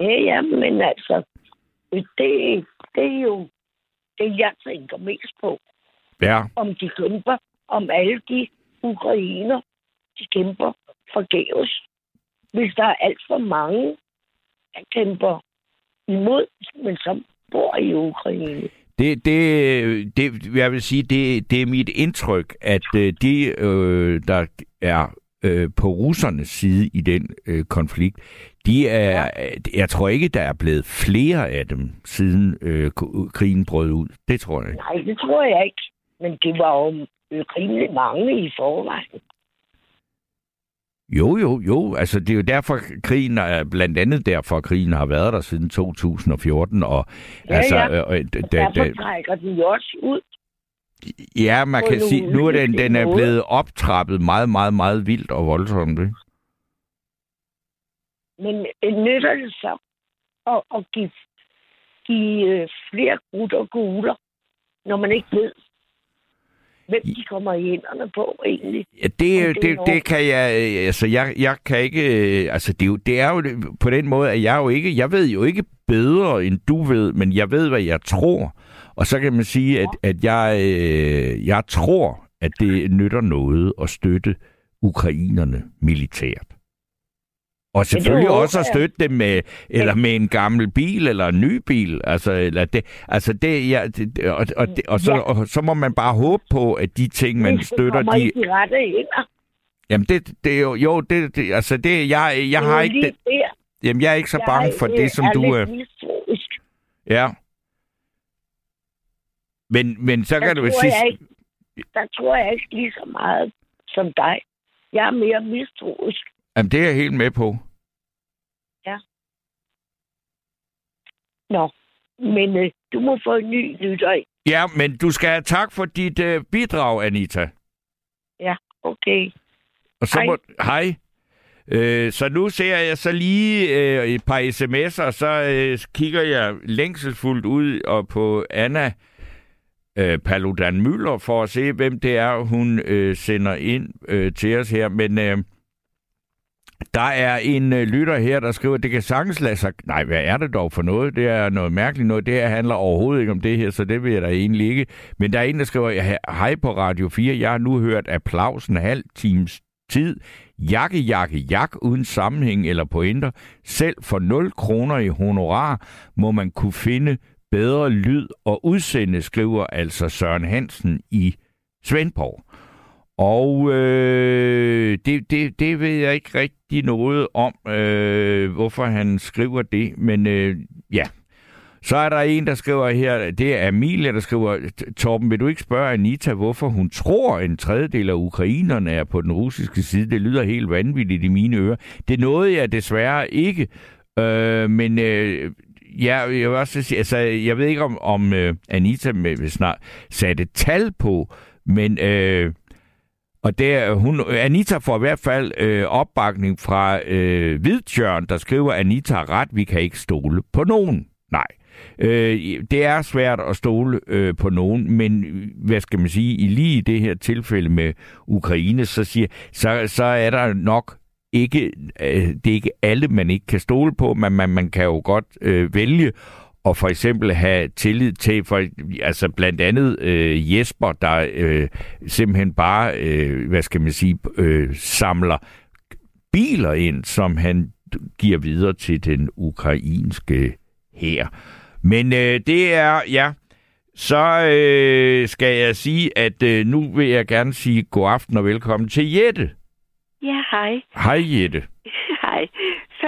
Ja, ja, men altså, det, det er jo det, jeg tænker mest på. Ja, Om de kæmper, om alle de ukrainer, de kæmper forgæves. Hvis der er alt for mange, der kæmper imod, men som bor i Ukraine. Det, det, det, jeg vil sige, det, det er mit indtryk, at øh, de, øh, der er øh, på russernes side i den øh, konflikt, de er, jeg tror ikke, der er blevet flere af dem, siden øh, krigen brød ud. Det tror jeg ikke. Nej, det tror jeg ikke. Men det var jo rimelig mange i forvejen. Jo, jo, jo. Altså, det er jo derfor, krigen blandt andet derfor, krigen har været der siden 2014. Og, ja, altså, ja. Øh, og da, derfor da, trækker den jo også ud. Ja, man kan sige, nu er den, den er blevet optrappet meget, meget, meget vildt og voldsomt. Ikke? Men nytter det så at, at give, give øh, flere og guler, når man ikke ved, hvem de kommer i hænderne på egentlig. Ja, det, det, det, det kan jeg, øh, altså jeg, jeg kan ikke, øh, altså det, er jo, det er jo på den måde, at jeg jo ikke, jeg ved jo ikke bedre end du ved, men jeg ved, hvad jeg tror. Og så kan man sige, at, at jeg, øh, jeg tror, at det nytter noget at støtte ukrainerne militært. Og selvfølgelig også at støtte dem med, eller med en gammel bil, eller en ny bil. Altså, eller det, altså det, ja, det, og, og, det, og, så, og så må man bare håbe på, at de ting, man støtter, de... de rette hænder. Jamen, det, det er jo, jo det, det, altså det, jeg, jeg har ikke... Det, jamen, jeg er ikke så bange for det, som du... er. Ja. Men, men så kan du jo sige... Ikke, der tror jeg ikke lige så meget som dig. Jeg er mere mistroisk. Jamen, det er jeg helt med på. Ja. Nå, men øh, du må få en ny lytter. Ja, men du skal have tak for dit øh, bidrag, Anita. Ja, okay. Og så hej. Må, hej. Øh, så nu ser jeg så lige øh, et par sms'er, og så øh, kigger jeg længselsfuldt ud og på Anna øh, Paludan Møller for at se, hvem det er, hun øh, sender ind øh, til os her. Men øh, der er en øh, lytter her, der skriver, at det kan sagtens lade sig... Nej, hvad er det dog for noget? Det er noget mærkeligt noget. Det her handler overhovedet ikke om det her, så det vil jeg da egentlig ikke. Men der er en, der skriver, hej på Radio 4. Jeg har nu hørt applausen halv times tid. Jakke, jakke, jak uden sammenhæng eller pointer. Selv for 0 kroner i honorar må man kunne finde bedre lyd og udsende, skriver altså Søren Hansen i Svendborg. Og øh, det, det, det ved jeg ikke rigtig noget om, øh, hvorfor han skriver det, men øh, ja. Så er der en, der skriver her, det er Amelia, der skriver, Torben, vil du ikke spørge Anita, hvorfor hun tror, en tredjedel af ukrainerne er på den russiske side? Det lyder helt vanvittigt i mine ører. Det nåede jeg desværre ikke, øh, men øh, ja, jeg vil også sige, altså, jeg ved ikke, om, om øh, Anita med, snart satte tal på, men øh, og det hun, Anita får i hvert fald øh, opbakning fra øh, Hvidtjørn, der skriver, Anita har ret, vi kan ikke stole på nogen. Nej. Øh, det er svært at stole øh, på nogen, men hvad skal man sige, i lige det her tilfælde med Ukraine, så, siger, så, så er der nok ikke, øh, det er ikke alle, man ikke kan stole på, men man, man kan jo godt øh, vælge og for eksempel have tillid til, for, altså blandt andet øh, Jesper, der øh, simpelthen bare, øh, hvad skal man sige, øh, samler biler ind, som han giver videre til den ukrainske her. Men øh, det er, ja, så øh, skal jeg sige, at øh, nu vil jeg gerne sige god aften og velkommen til Jette. Ja, hej. Hej Jette. [laughs] Hej.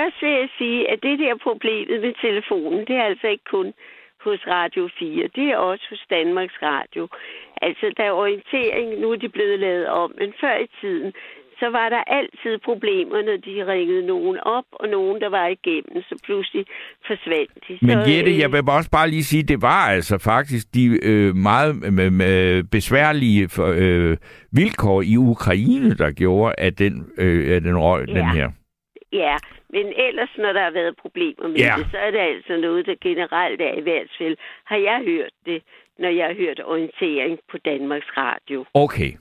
Først vil jeg sige, at det der problemet med telefonen, det er altså ikke kun hos Radio 4. Det er også hos Danmarks Radio. Altså, der er orientering, nu er de blevet lavet om, men før i tiden, så var der altid problemer, når de ringede nogen op, og nogen, der var igennem, så pludselig forsvandt de. Men Jette, jeg vil også bare lige sige, det var altså faktisk de øh, meget øh, besværlige øh, vilkår i Ukraine, der gjorde, at den, øh, at den røg, ja. den her. Ja, men ellers, når der har været problemer med ja. det, så er det altså noget, der generelt er i hvert fald, har jeg hørt det, når jeg har hørt orientering på Danmarks Radio. Okay.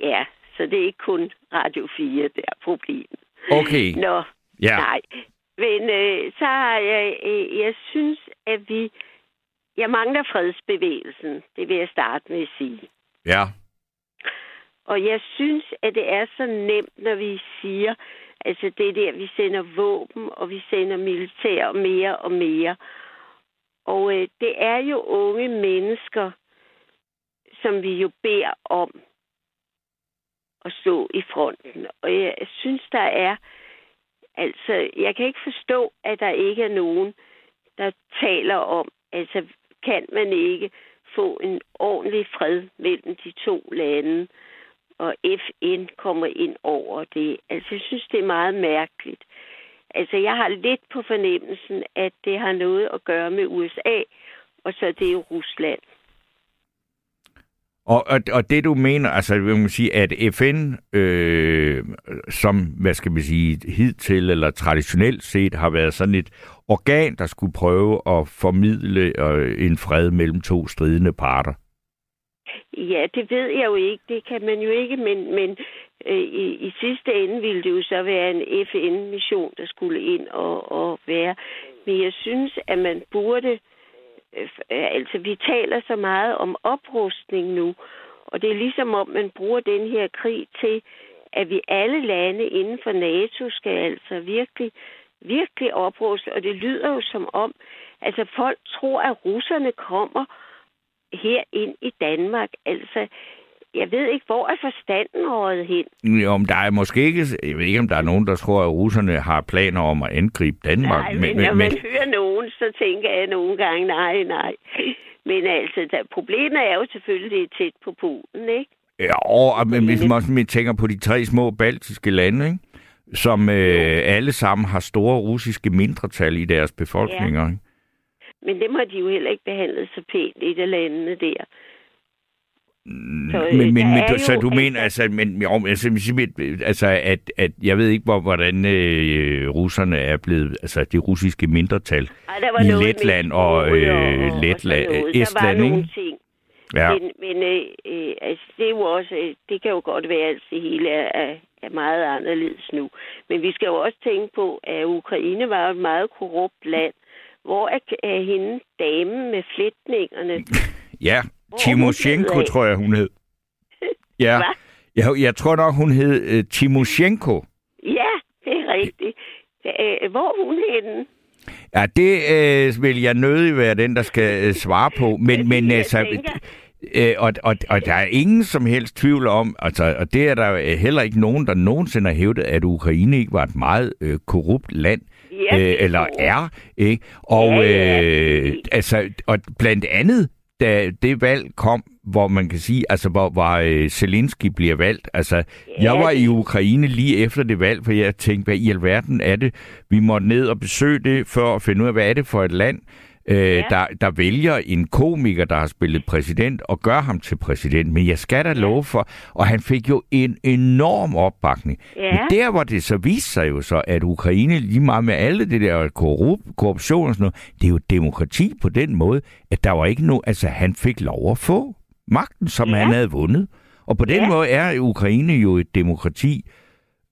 Ja, så det er ikke kun Radio 4, der er problemet. Okay. Nå, ja. nej. Men øh, så har jeg, øh, jeg synes, at vi, jeg mangler fredsbevægelsen. Det vil jeg starte med at sige. Ja. Og jeg synes, at det er så nemt, når vi siger, altså det der, vi sender våben, og vi sender militær mere og mere. Og øh, det er jo unge mennesker, som vi jo beder om at stå i fronten. Og jeg synes, der er... Altså, jeg kan ikke forstå, at der ikke er nogen, der taler om, altså, kan man ikke få en ordentlig fred mellem de to lande, og FN kommer ind over det. Altså, jeg synes, det er meget mærkeligt. Altså, jeg har lidt på fornemmelsen, at det har noget at gøre med USA, og så det er jo Rusland. Og, og, og det du mener, altså vil man sige, at FN, øh, som, hvad skal man sige, hidtil eller traditionelt set, har været sådan et organ, der skulle prøve at formidle øh, en fred mellem to stridende parter. Ja, det ved jeg jo ikke. Det kan man jo ikke, men, men øh, i, i sidste ende ville det jo så være en FN-mission, der skulle ind og, og være. Men jeg synes, at man burde... Øh, øh, altså, vi taler så meget om oprustning nu, og det er ligesom om, man bruger den her krig til, at vi alle lande inden for NATO skal altså virkelig, virkelig opruste. Og det lyder jo som om, altså folk tror, at russerne kommer her ind i Danmark. Altså, jeg ved ikke, hvor er forstanden rådet hen? Jo, men der er måske ikke, jeg ved ikke, om der er nogen, der tror, at russerne har planer om at angribe Danmark. Nej, men, men når man men... hører nogen, så tænker jeg nogle gange, nej, nej. Men altså, der, problemet er jo selvfølgelig, tæt på Polen, ikke? Ja, og, men hvis man også tænker på de tre små baltiske lande, ikke? som øh, alle sammen har store russiske mindretal i deres befolkninger. Ja. Men dem har de jo heller ikke behandlet så pænt i de landene der. Så, men, men, men du, så du mener altså, men, jo, altså, altså at, at jeg ved ikke, hvor, hvordan øh, russerne er blevet, altså det russiske mindretal Ej, i Letland og øh, Letland, Estland, ikke? Ting. Ja. Men, men øh, øh, altså, det er jo også, øh, det kan jo godt være, at det hele er, er meget anderledes nu. Men vi skal jo også tænke på, at Ukraine var et meget korrupt land, hvor er, er hende damen med flætningerne? ja, Timoshenko, tror jeg, hun hed. [laughs] Ja. Jeg, jeg tror nok, hun hed uh, Timoshenko. Ja, det er rigtigt. Uh, hvor er hun henne? Ja, det uh, vil jeg nødig være den, der skal uh, svare på. [laughs] Men, men altså... Øh, og, og, og der er ingen som helst tvivl om, altså, og det er der heller ikke nogen, der nogensinde har hævdet, at Ukraine ikke var et meget øh, korrupt land ja, øh, eller er. Ikke? Og, ja, ja. Øh, altså, og blandt andet, da det valg kom, hvor man kan sige, altså hvor, hvor øh, Zelensky bliver valgt. Altså, ja. jeg var i Ukraine lige efter det valg, for jeg tænkte, hvad i alverden er det? Vi måtte ned og besøge det, for at finde ud af, hvad er det for et land? Øh, ja. der, der vælger en komiker, der har spillet præsident, og gør ham til præsident. Men jeg skal da love for, og han fik jo en enorm opbakning. Ja. Men der, hvor det så viste sig jo så, at Ukraine, lige meget med alle det der korrup, korruption og sådan noget, det er jo demokrati på den måde, at der var ikke noget, altså han fik lov at få magten, som ja. han havde vundet. Og på den ja. måde er Ukraine jo et demokrati,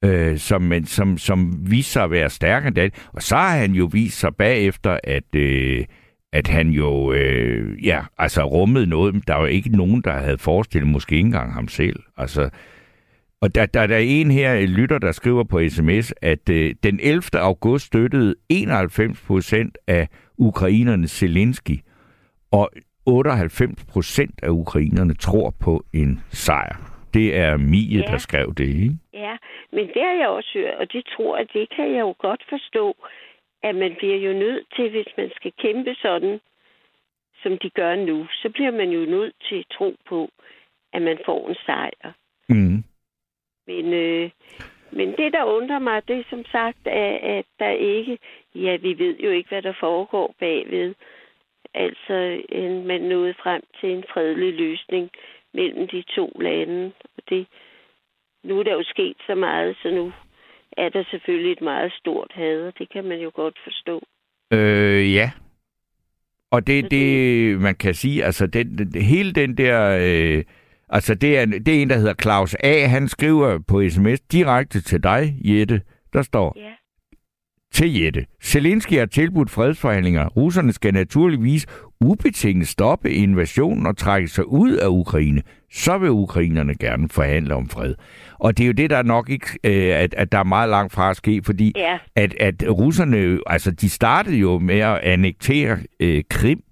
øh, som, som, som viser sig at være stærkere end det. Og så har han jo vist sig bagefter, at, øh, at han jo, øh, ja, altså rummede noget, der var ikke nogen, der havde forestillet, måske ikke engang ham selv. Altså, og der, der, der er en her, lytter, der skriver på sms, at øh, den 11. august støttede 91 procent af ukrainerne Zelensky, og 98 procent af ukrainerne tror på en sejr. Det er Mie, ja. der skrev det, ikke? Ja, men det har jeg også hørt, og det tror jeg, det kan jeg jo godt forstå, at man bliver jo nødt til, hvis man skal kæmpe sådan, som de gør nu, så bliver man jo nødt til at tro på, at man får en sejr. Mm. Men, øh, men det, der undrer mig, det er som sagt, at, at der ikke... Ja, vi ved jo ikke, hvad der foregår bagved. Altså, en, man nåede frem til en fredelig løsning mellem de to lande. Og det, nu er der jo sket så meget, så nu er der selvfølgelig et meget stort had, det kan man jo godt forstå. Øh, ja. Og det, det, man kan sige, altså den, den, hele den der, øh, altså det er, det er en, der hedder Claus A., han skriver på sms direkte til dig, Jette, der står, ja. Til Jette. Zelensky har tilbudt fredsforhandlinger. Russerne skal naturligvis ubetinget stoppe invasionen og trække sig ud af Ukraine. Så vil ukrainerne gerne forhandle om fred. Og det er jo det, der nok ikke, øh, at, at der er meget langt fra at ske, fordi ja. at, at russerne, altså de startede jo med at annektere øh, Krim,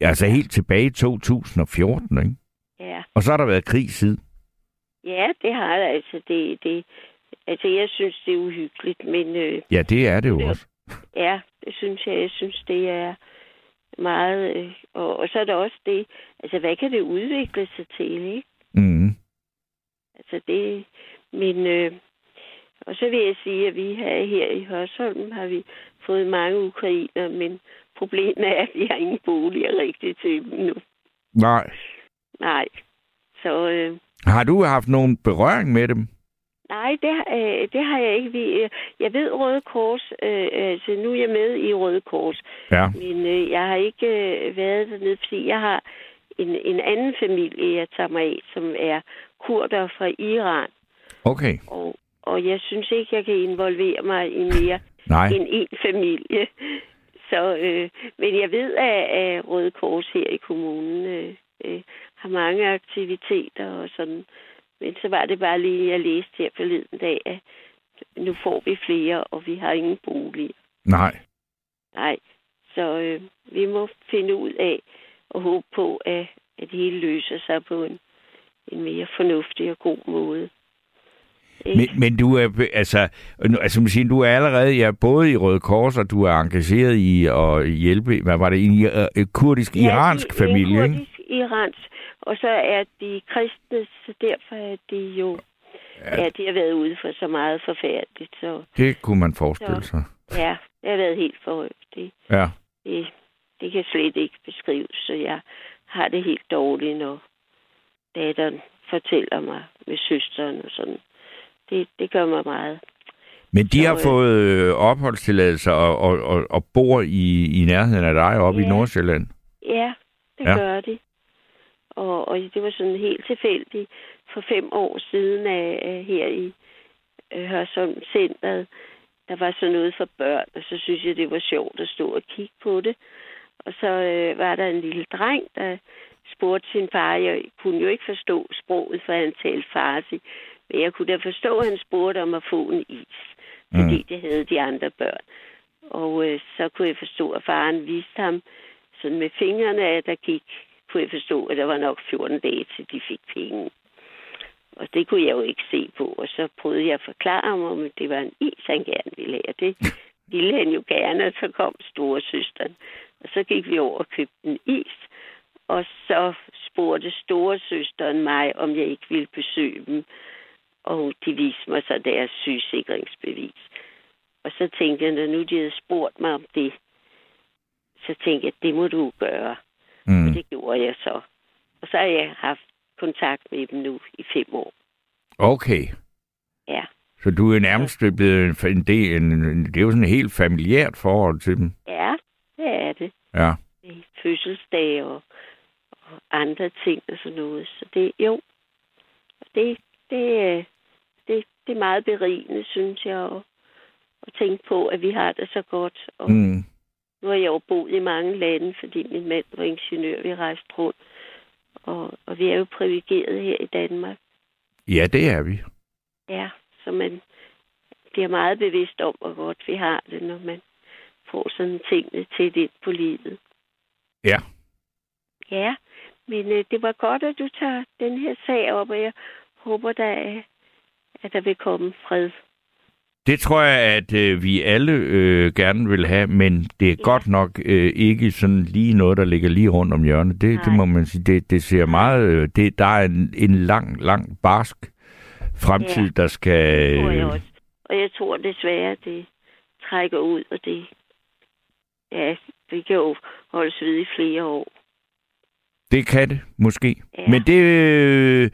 altså helt tilbage i 2014, ikke? Ja. Og så har der været krig siden. Ja, det har jeg altså. Det, det, altså, jeg synes, det er uhyggeligt, men øh, Ja, det er det jo også. ja, det synes jeg. Jeg synes, det er meget... Øh, og, og så er der også det, altså, hvad kan det udvikle sig til, ikke? Mm. Altså, det... Men... Øh, og så vil jeg sige, at vi her, her i Hørsholm har vi fået mange ukrainer, men problemet er, at vi har ingen boliger rigtigt til dem nu. Nej. Nej. Så øh, Har du haft nogen berøring med dem? Nej, det, øh, det har jeg ikke. Vi, øh, jeg ved Røde Kors, øh, altså nu er jeg med i Røde Kors, Ja. men øh, jeg har ikke øh, været dernede, fordi jeg har en, en anden familie, jeg tager mig af, som er kurder fra Iran. Okay. Og, og jeg synes ikke, jeg kan involvere mig i mere Nej. end en familie. [laughs] Så, øh, men jeg ved, at, at Røde Kors her i kommunen øh, øh, har mange aktiviteter og sådan. Men så var det bare lige, jeg læste her forleden dag, at nu får vi flere, og vi har ingen bolig. Nej. Nej, så øh, vi må finde ud af og håbe på, at, at det hele løser sig på en, en mere fornuftig og god måde. Ikke? Men, men du er, altså, altså man siger, du er allerede, ja, både i Røde Kors, og du er engageret i at hjælpe, hvad var det, en uh, kurdisk-iransk ja, de- familie, en ikke? Og så er de kristne, så derfor er de jo... Ja. ja, de har været ude for så meget forfærdeligt, så Det kunne man forestille Så- sig. ja, det har været helt forrøbt. Det, Ja. det, det kan slet ikke beskrives, så jeg har det helt dårligt, når datteren fortæller mig med søsteren og sådan. Det, det gør mig meget. Men de Så, har øh, fået øh, opholdstilladelse og, og, og, og bor i, i nærheden af dig oppe i Ja. Nordsjælland. Ja, det ja. gør de. Og, og det var sådan helt tilfældigt for fem år siden af, af her i øh, Hørsholm Centeret. Der var sådan noget for børn, og så synes jeg, det var sjovt at stå og kigge på det. Og så øh, var der en lille dreng, der spurgte sin far. Jeg kunne jo ikke forstå sproget, for han talte farsi. Men jeg kunne da forstå, at han spurgte om at få en is, fordi Mm. det havde de andre børn. Og øh, så kunne jeg forstå, at faren viste ham sådan med fingrene, at der gik, kunne jeg forstå, at der var nok 14 dage, til de fik penge. Og det kunne jeg jo ikke se på. Og så prøvede jeg at forklare ham, om det var en is, han gerne ville have. Det ville han jo gerne, og så kom storesøsteren. Og så gik vi over og købte en is. Og så spurgte storesøsteren mig, om jeg ikke ville besøge dem. Og de viste mig så deres sygesikringsbevis. Og så tænkte jeg, når nu de havde spurgt mig om det, så tænkte jeg, det må du gøre. Mm. Og det gjorde jeg så. Og så har jeg haft kontakt med dem nu i fem år. Okay. Ja. Så du er nærmest blevet en del, en, en, det er jo sådan et helt familiært forhold til dem. Ja, det er det. Ja. Det fødselsdage og, og andre ting og sådan noget. Så det, jo, det, det, øh, det, det er meget berigende, synes jeg, at, at tænke på, at vi har det så godt. Og Mm. Nu har jeg jo boet i mange lande, fordi min mand var ingeniør, vi rejste rundt. Og, og vi er jo privilegeret her i Danmark. Ja, det er vi. Ja, så man bliver meget bevidst om, hvor godt vi har det, når man får sådan tingene til ind på livet. Ja. Ja, men øh, det var godt, at du tager den her sag op, og jeg håber da, at- at der vil komme fred. Det tror jeg, at øh, vi alle øh, gerne vil have, men det er Ja. godt nok øh, ikke sådan lige noget, der ligger lige rundt om hjørnet. Det, det må man sige. Det, det ser meget... Øh, det, der er en, en lang, lang, barsk fremtid, Ja. der skal... Det tror jeg Øh, også. Og jeg tror desværre, det trækker ud, og det, ja, det kan jo holdes ved i flere år. det kan det, måske. Ja. Men det... Øh,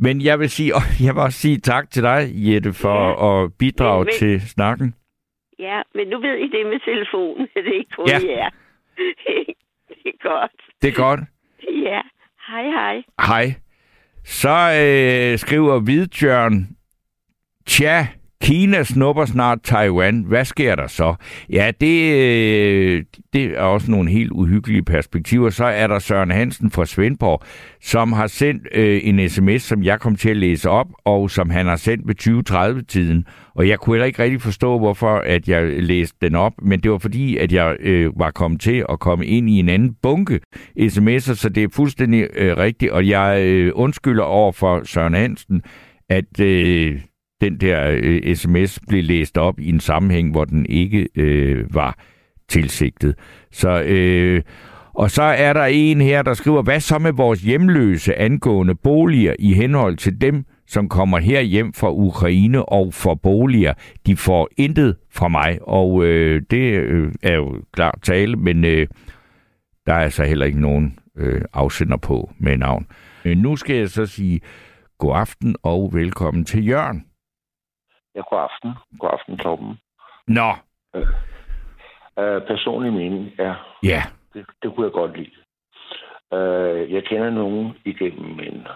men jeg vil sige, og jeg vil også sige tak til dig, Jette, for Ja. at bidrage Men- men- til snakken. Ja, men nu ved I det med telefonen, det er ikke kun Ja. jer. [laughs] det er godt. Det er godt. Ja, hej hej. Hej. Så øh, skriver Hvidtjørn, tja, Kina snupper snart Taiwan. Hvad sker der så? Ja, det, øh, det er også nogle helt uhyggelige perspektiver. Så er der Søren Hansen fra Svendborg, som har sendt øh, en sms, som jeg kom til at læse op, og som han har sendt ved 2030-tiden. Og jeg kunne heller ikke rigtig forstå, hvorfor at jeg læste den op, men det var fordi, at jeg øh, var kommet til at komme ind i en anden bunke sms'er, så det er fuldstændig øh, rigtigt. Og jeg øh, undskylder over for Søren Hansen, at øh, den der øh, sms blev læst op i en sammenhæng, hvor den ikke øh, var tilsigtet. Så, øh, og så er der en her, der skriver, hvad så med vores hjemløse angående boliger i henhold til dem, som kommer her hjem fra Ukraine og for boliger. De får intet fra mig, og øh, det øh, er jo klart tale, men øh, der er altså heller ikke nogen øh, afsender på med navn. Men nu skal jeg så sige god aften og velkommen til Jørgen. Ja, god aften. God aften, Torben. Nå. Øh, øh, personlig mening er, Ja. det, det kunne jeg godt lide. Øh, jeg kender nogen igennem en,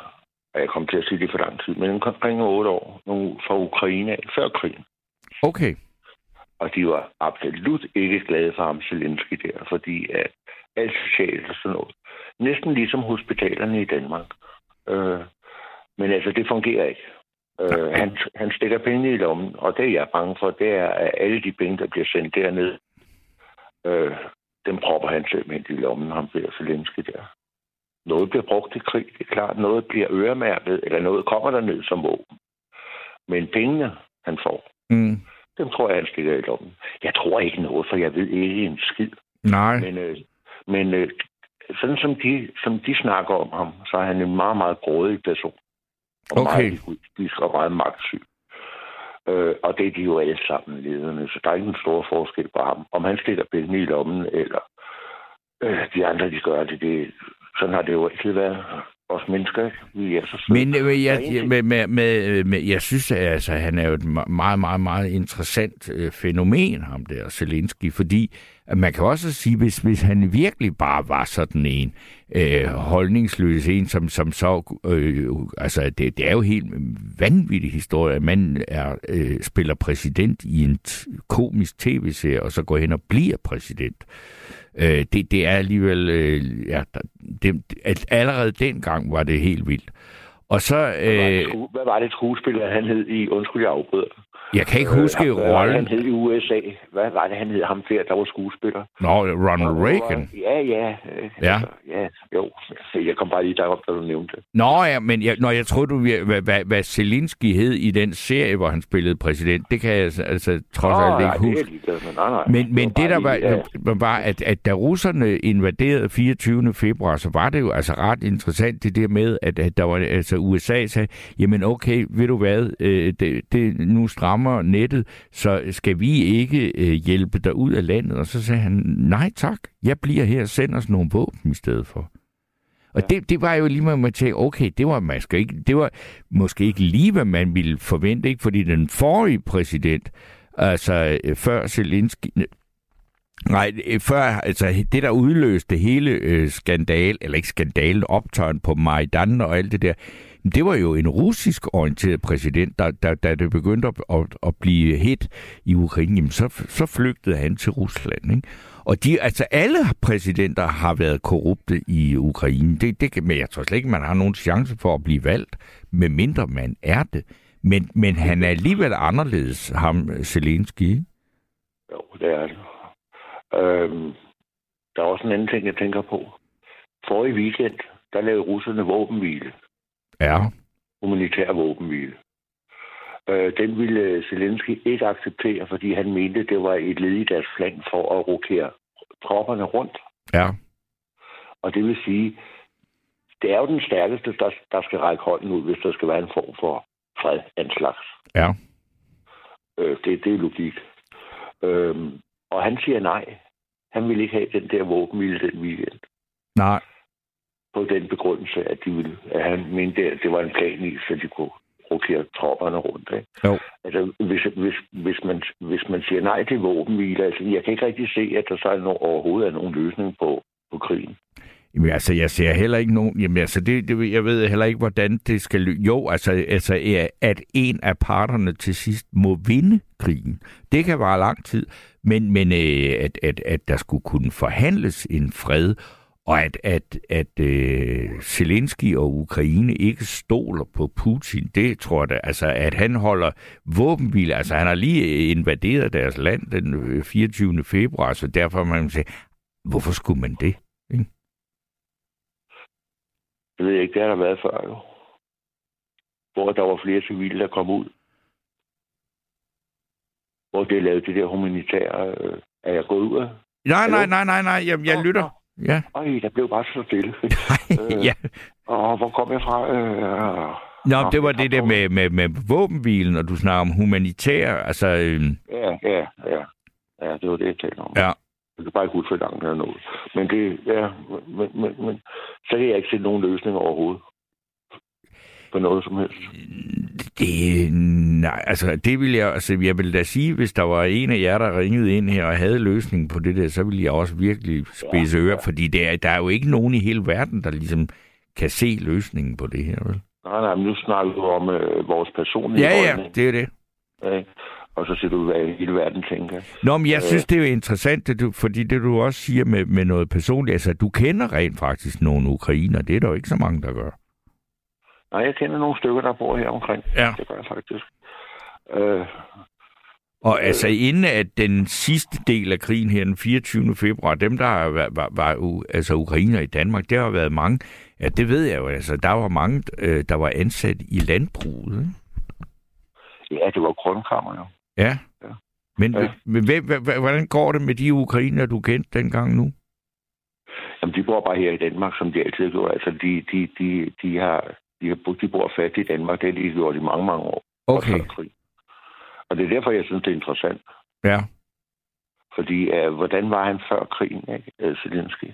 jeg kom til at sige det for lang tid, men omkring otte år, nogen fra Ukraine før krigen. Okay. Og de var absolut ikke glade for ham, Zelensky der, fordi at alt socialt og sådan noget, næsten ligesom hospitalerne i Danmark. Øh, men altså, det fungerer ikke. Øh, han, han stikker penge i lommen, og det jeg er bange for, det er, at alle de penge, der bliver sendt derned, øh, dem propper han simpelthen i lommen, ham der Zelensky der. Noget bliver brugt til krig, det er klart. Noget bliver øremærket, eller noget kommer der ned som våben. Men pengene, han får, Mm. dem tror jeg, han stikker i lommen. Jeg tror ikke noget, for jeg ved ikke en skid. Nej. Men, øh, men øh, sådan som de, som de snakker om ham, så er han en meget, meget grådig person. Og Okay. meget egoistisk og meget magtsyg. Øh, og det er de jo alle sammen lederne, så der er ikke en stor forskel på ham. Om han stikker penge i lommen, eller øh, de andre, de gør det, det, sådan har det jo altid været. Os mennesker, ikke? vi er så søde. Men øh, er jeg, med, med, med, med, jeg synes, at altså, han er jo et me- meget, meget, meget interessant øh, fænomen, ham der Zelensky, fordi at man kan også sige, hvis, hvis han virkelig bare var sådan en øh, holdningsløs en, som, som så, øh, altså det, det er jo helt vanvittig historie, at man er, øh, spiller præsident i en komisk tv-serie, og så går hen og bliver præsident. Øh, det, det er alligevel, øh, ja, det, at allerede dengang var det helt vildt. Og så, Hvad var, det, øh, hvad var det skuespiller, han hed i... Undskyld, jeg afbryder. Jeg kan ikke huske Øh, Hvad var det, han rollen. hed i USA? Hvad var det, han hed? Ham der, der var skuespiller. Nå, Ronald Reagan. Ja, ja. øh, Ja. Altså, ja, jo. [laughs] Jeg kom bare lige derop, da du nævnte det. Nå ja, men jeg, når jeg tror du, hvad, hvad, hvad Zelensky hed i den serie, hvor han spillede præsident, det kan jeg altså, altså trods alt ikke nej, huske. det er med. Nej, nej. Men, men det, der var, lige, var, var at, at da russerne invaderede 24. februar, så var det jo altså ret interessant det der med, at, at der var, altså USA sagde, jamen okay, ved du hvad, øh, det, det, nu strammer nettet, så skal vi ikke øh, hjælpe dig ud af landet? Og så sagde han, nej tak, jeg bliver her og sender os nogle våben i stedet for. Og ja. det, det var jo lige med, at man tænkte, okay, det var, man skal ikke, det var måske ikke lige, hvad man ville forvente, ikke? fordi den forrige præsident, altså øh, før Zelensky, Nej, øh, før, altså det, der udløste hele øh, skandal, eller ikke skandalen, optøjen på Majdan og alt det der, det var jo en russisk orienteret præsident, der, der, da det begyndte at, at, at blive hit i Ukraine, jamen, så, så flygtede han til Rusland. Ikke? Og de, altså alle præsidenter har været korrupte i Ukraine. Det, det, men jeg tror slet ikke, man har nogen chance for at blive valgt, medmindre man er det. Men, men han er alligevel anderledes, ham Zelensky. Jo, det er det. Øhm, der er også en anden ting, jeg tænker på. Forrige weekend, der lavede russerne våbenhvile. Ja. Humanitær våbenhvile. Øh, den ville Zelensky ikke acceptere, fordi han mente, det var et led i deres plan for at rokere tropperne rundt. Ja. Og det vil sige, det er jo den stærkeste, der, der skal række hånden ud, hvis der skal være en form for fred af en slags. Ja. Øh, det, det er logik. Øhm, og han siger nej. Han vil ikke have den der våbenhvile den weekend. Nej. På den begrundelse, at, de ville, at han mente, at det var en plan i, så de kunne rokere tropperne rundt. Ikke? Jo. Altså, hvis, hvis, hvis, man, hvis man siger nej til våbenhvile, altså, jeg kan ikke rigtig se, at der så er no, overhovedet er nogen løsning på, på krigen. Jamen altså, jeg ser heller ikke nogen... Jamen altså, det, det, jeg ved heller ikke, hvordan det skal... lø- Jo, altså, altså, at en af parterne til sidst må vinde krigen. Det kan vare lang tid, men, men øh, at, at, at der skulle kunne forhandles en fred, og at, at, at øh, Zelensky og Ukraine ikke stoler på Putin, det tror jeg da, altså at han holder våbenhvile, altså han har lige invaderet deres land den øh, 24. februar, så derfor man sige, hvorfor skulle man det? Det ved jeg ikke, det har der været før jo. Hvor der var flere civile, der kom ud. Hvor det lavede det der humanitære... Øh, er jeg gået ud af? Nej, nej, nej, nej, nej, jeg, jeg lytter. Ja. Øj, der blev bare så stille. [laughs] ja. Og hvor kom jeg fra? Øh, Nå, Nå, det var det der med, med, med våbenhvilen, og du snakker om humanitær, altså... Øh, Ja, ja, ja. Ja, det var det, jeg talte om. ja. Jeg kan bare ikke huske, hvor langt der er nået. Men det, ja, men, men, men, så kan jeg ikke se nogen løsning overhovedet. På noget som helst. Det, nej, altså, det vil jeg, altså, jeg vil da sige, hvis der var en af jer, der ringede ind her og havde løsningen på det der, så ville jeg også virkelig spidse ører, fordi det er, der er jo ikke nogen i hele verden, der ligesom kan se løsningen på det her, vel? Nej, nej, men nu snakker du om øh, vores personlige Ja, ja, det er det. ikke? Og så siger du, hvad hele verden tænker. Nå, men jeg Øh. synes, det er jo interessant, det du, fordi det du også siger med, med noget personligt, altså, du kender rent faktisk nogle ukrainer, det er der jo ikke så mange, der gør. Nej, jeg kender nogle stykker, der bor her omkring. Ja. Det gør jeg faktisk. Øh, Og altså inden at den sidste del af krigen her den 24. februar, dem der var, var, var altså ukrainer i Danmark, der har været mange, ja det ved jeg jo, altså der var mange, øh, der var ansat i landbruget. Ikke? ja, det var grundkammer jo. Ja. Ja. Men, Ja. men hvordan går det med de ukrainer, du kendte dengang nu? Jamen, de bor bare her i Danmark, som de altid har gjort. Altså, de, de, de, de, har, de, har, de bor fast i Danmark. Det har de gjort i mange, mange år. Okay, krig. Og det er derfor, jeg synes, det er interessant. ja. Fordi, uh, hvordan var han før krigen, ikke? Zelensky.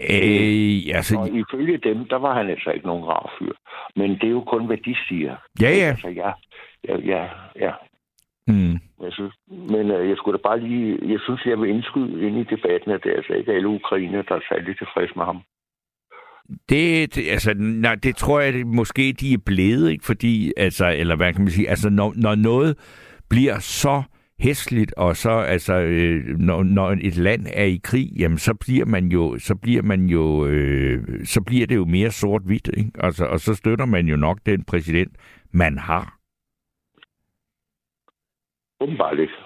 Øh, altså, Og ifølge dem, der var han altså ikke nogen rar fyr. Men det er jo kun, hvad de siger. ja, ja. Altså, ja, ja, ja, ja. Mm. Jeg synes, men uh, jeg skulle da bare lige... Jeg synes, jeg vil indskyde ind i debatten, at det er altså ikke alle ukrainer, der er særlig tilfreds med ham. Det, det, altså, nej, det tror jeg det, måske, de er blevet, ikke? Fordi, altså, eller hvad kan man sige, altså, når, når noget bliver så hæsligt, og så, altså, øh, når, når et land er i krig, jamen, så bliver man jo, så bliver man jo, øh, så bliver det jo mere sort-hvidt, ikke? Altså, og så støtter man jo nok den præsident, man har. Åbenbart ikke.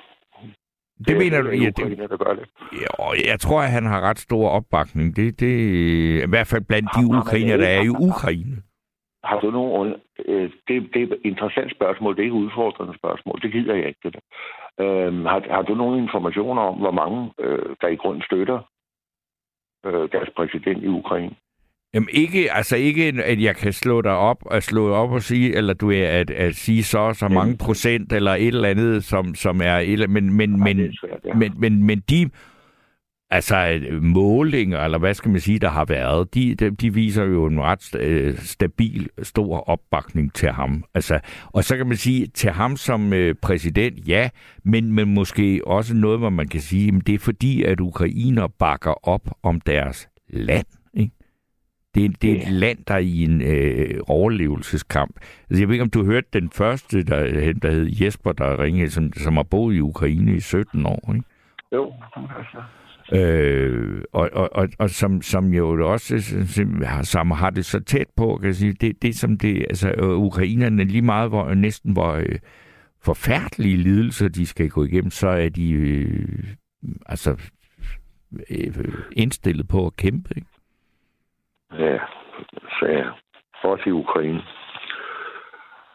Det mener du? Ja, det er det, der gør det. ja, jeg tror, at han har ret stor opbakning. Det, det, I hvert fald blandt de ukrainer, der er i Ukraine. Har du nogen... Øh, det, det er et interessant spørgsmål. Det er ikke et udfordrende spørgsmål. Det gider jeg ikke, det der. Øh, har, har du nogen informationer om, hvor mange, øh, der i grund støtter øh, deres præsident i Ukraine? Jamen ikke, altså ikke, at jeg kan slå dig op og slå op og sige, eller du er at, at sige så så mange procent, eller et eller andet, som, som er et, men, men, Nej, men, svært, ja. men, men, men de altså målinger, eller hvad skal man sige, der har været, de, de, de viser jo en ret øh, stabil, stor opbakning til ham. Altså, og så kan man sige, til ham som øh, præsident, ja, men, men måske også noget, hvor man kan sige, at det er fordi, at ukrainer bakker op om deres land. Det, er- det er et land, der er i en øh, overlevelseskamp. Altså, jeg ved ikke, om du hørte den første, der, der hed Jesper, der ringede, som, som har boet i Ukraine i 17 år. Ikke? Jo, altså. Øh, og, og, og, og som, som jo også som, som har det så tæt på, kan jeg sige, det, det som det, altså øh, ukrainerne lige meget, hvor næsten hvor øh, forfærdelige lidelser, de skal gå igennem, så er de øh, altså øh, indstillet på at kæmpe. Ikke? Ja, så ja. Også i Ukraine.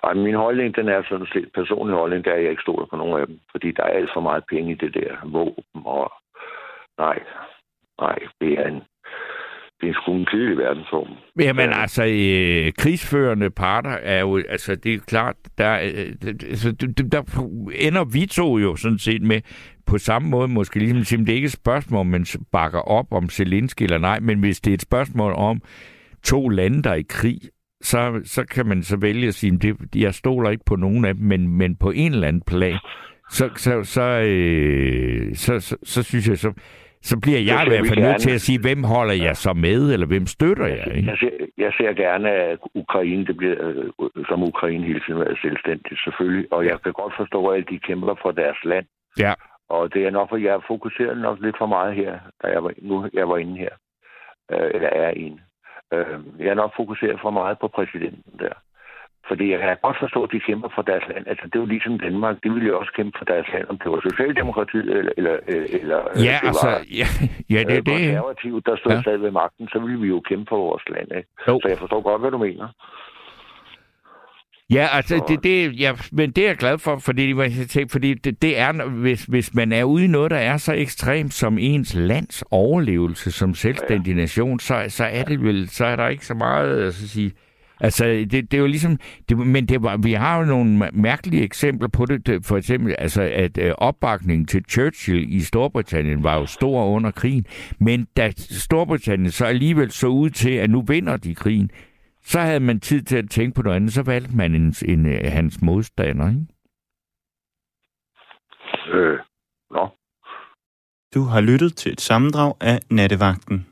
Ej, min holdning, den er sådan set, personlig holdning, der er, jeg ikke stoler på nogen af dem. Fordi der er alt for meget penge i det der våben, og nej, nej, det er en, det er sgu en kedelig verdensform. Jamen Ja. altså, øh, krigsførende parter er jo, altså det er klart, der, øh, altså, der, der ender vi to jo sådan set med, på samme måde måske ligesom, at sige, det er ikke et spørgsmål, om man bakker op om Zelensky eller nej, men hvis det er et spørgsmål om to lande, der er i krig, så, så kan man så vælge at sige, det, jeg stoler ikke på nogen af dem, men, men på en eller anden plan, så, så, så, øh, så, så, så synes jeg, så, så bliver jeg i hvert fald nødt til at sige, hvem holder jeg så med, eller hvem støtter jeg? Ikke? Jeg, ser, jeg ser gerne, at Ukraine, det bliver, øh, som Ukraine hele tiden er selvstændigt, selvfølgelig. Og jeg kan godt forstå, at de kæmper for deres land. Ja. Og det er nok, for jeg fokuserer nok lidt for meget her, da jeg var, nu jeg var inde her. Øh, eller er inde. Øh, jeg er nok fokuseret for meget på præsidenten der. Fordi jeg kan godt forstå, at de kæmper for deres land. Altså, det er jo ligesom Danmark. De ville jo også kæmpe for deres land, om det var Socialdemokratiet eller... eller, eller ja, det altså... Var, [laughs] ja, ja, det er øh, det. Konservativ, der stod Ja. stadig ved magten, så ville vi jo kæmpe for vores land, ikke? Jo. Så jeg forstår godt, hvad du mener. Ja, altså, det, det, ja, men det er jeg glad for, fordi, fordi det, det er, hvis, hvis man er ude i noget, der er så ekstremt som ens lands overlevelse som selvstændig nation, så, så er det vel, så er der ikke så meget at sige, Altså, det, det er jo ligesom... Det, men det var, vi har jo nogle mærkelige eksempler på det. det for eksempel, altså, at øh, opbakningen til Churchill i Storbritannien var jo stor under krigen. Men da Storbritannien så alligevel så ud til, at nu vinder de krigen, så havde man tid til at tænke på noget andet. Så valgte man en, en, en hans modstander, ikke? Øh, nå. Du har lyttet til et sammendrag af Nattevagten.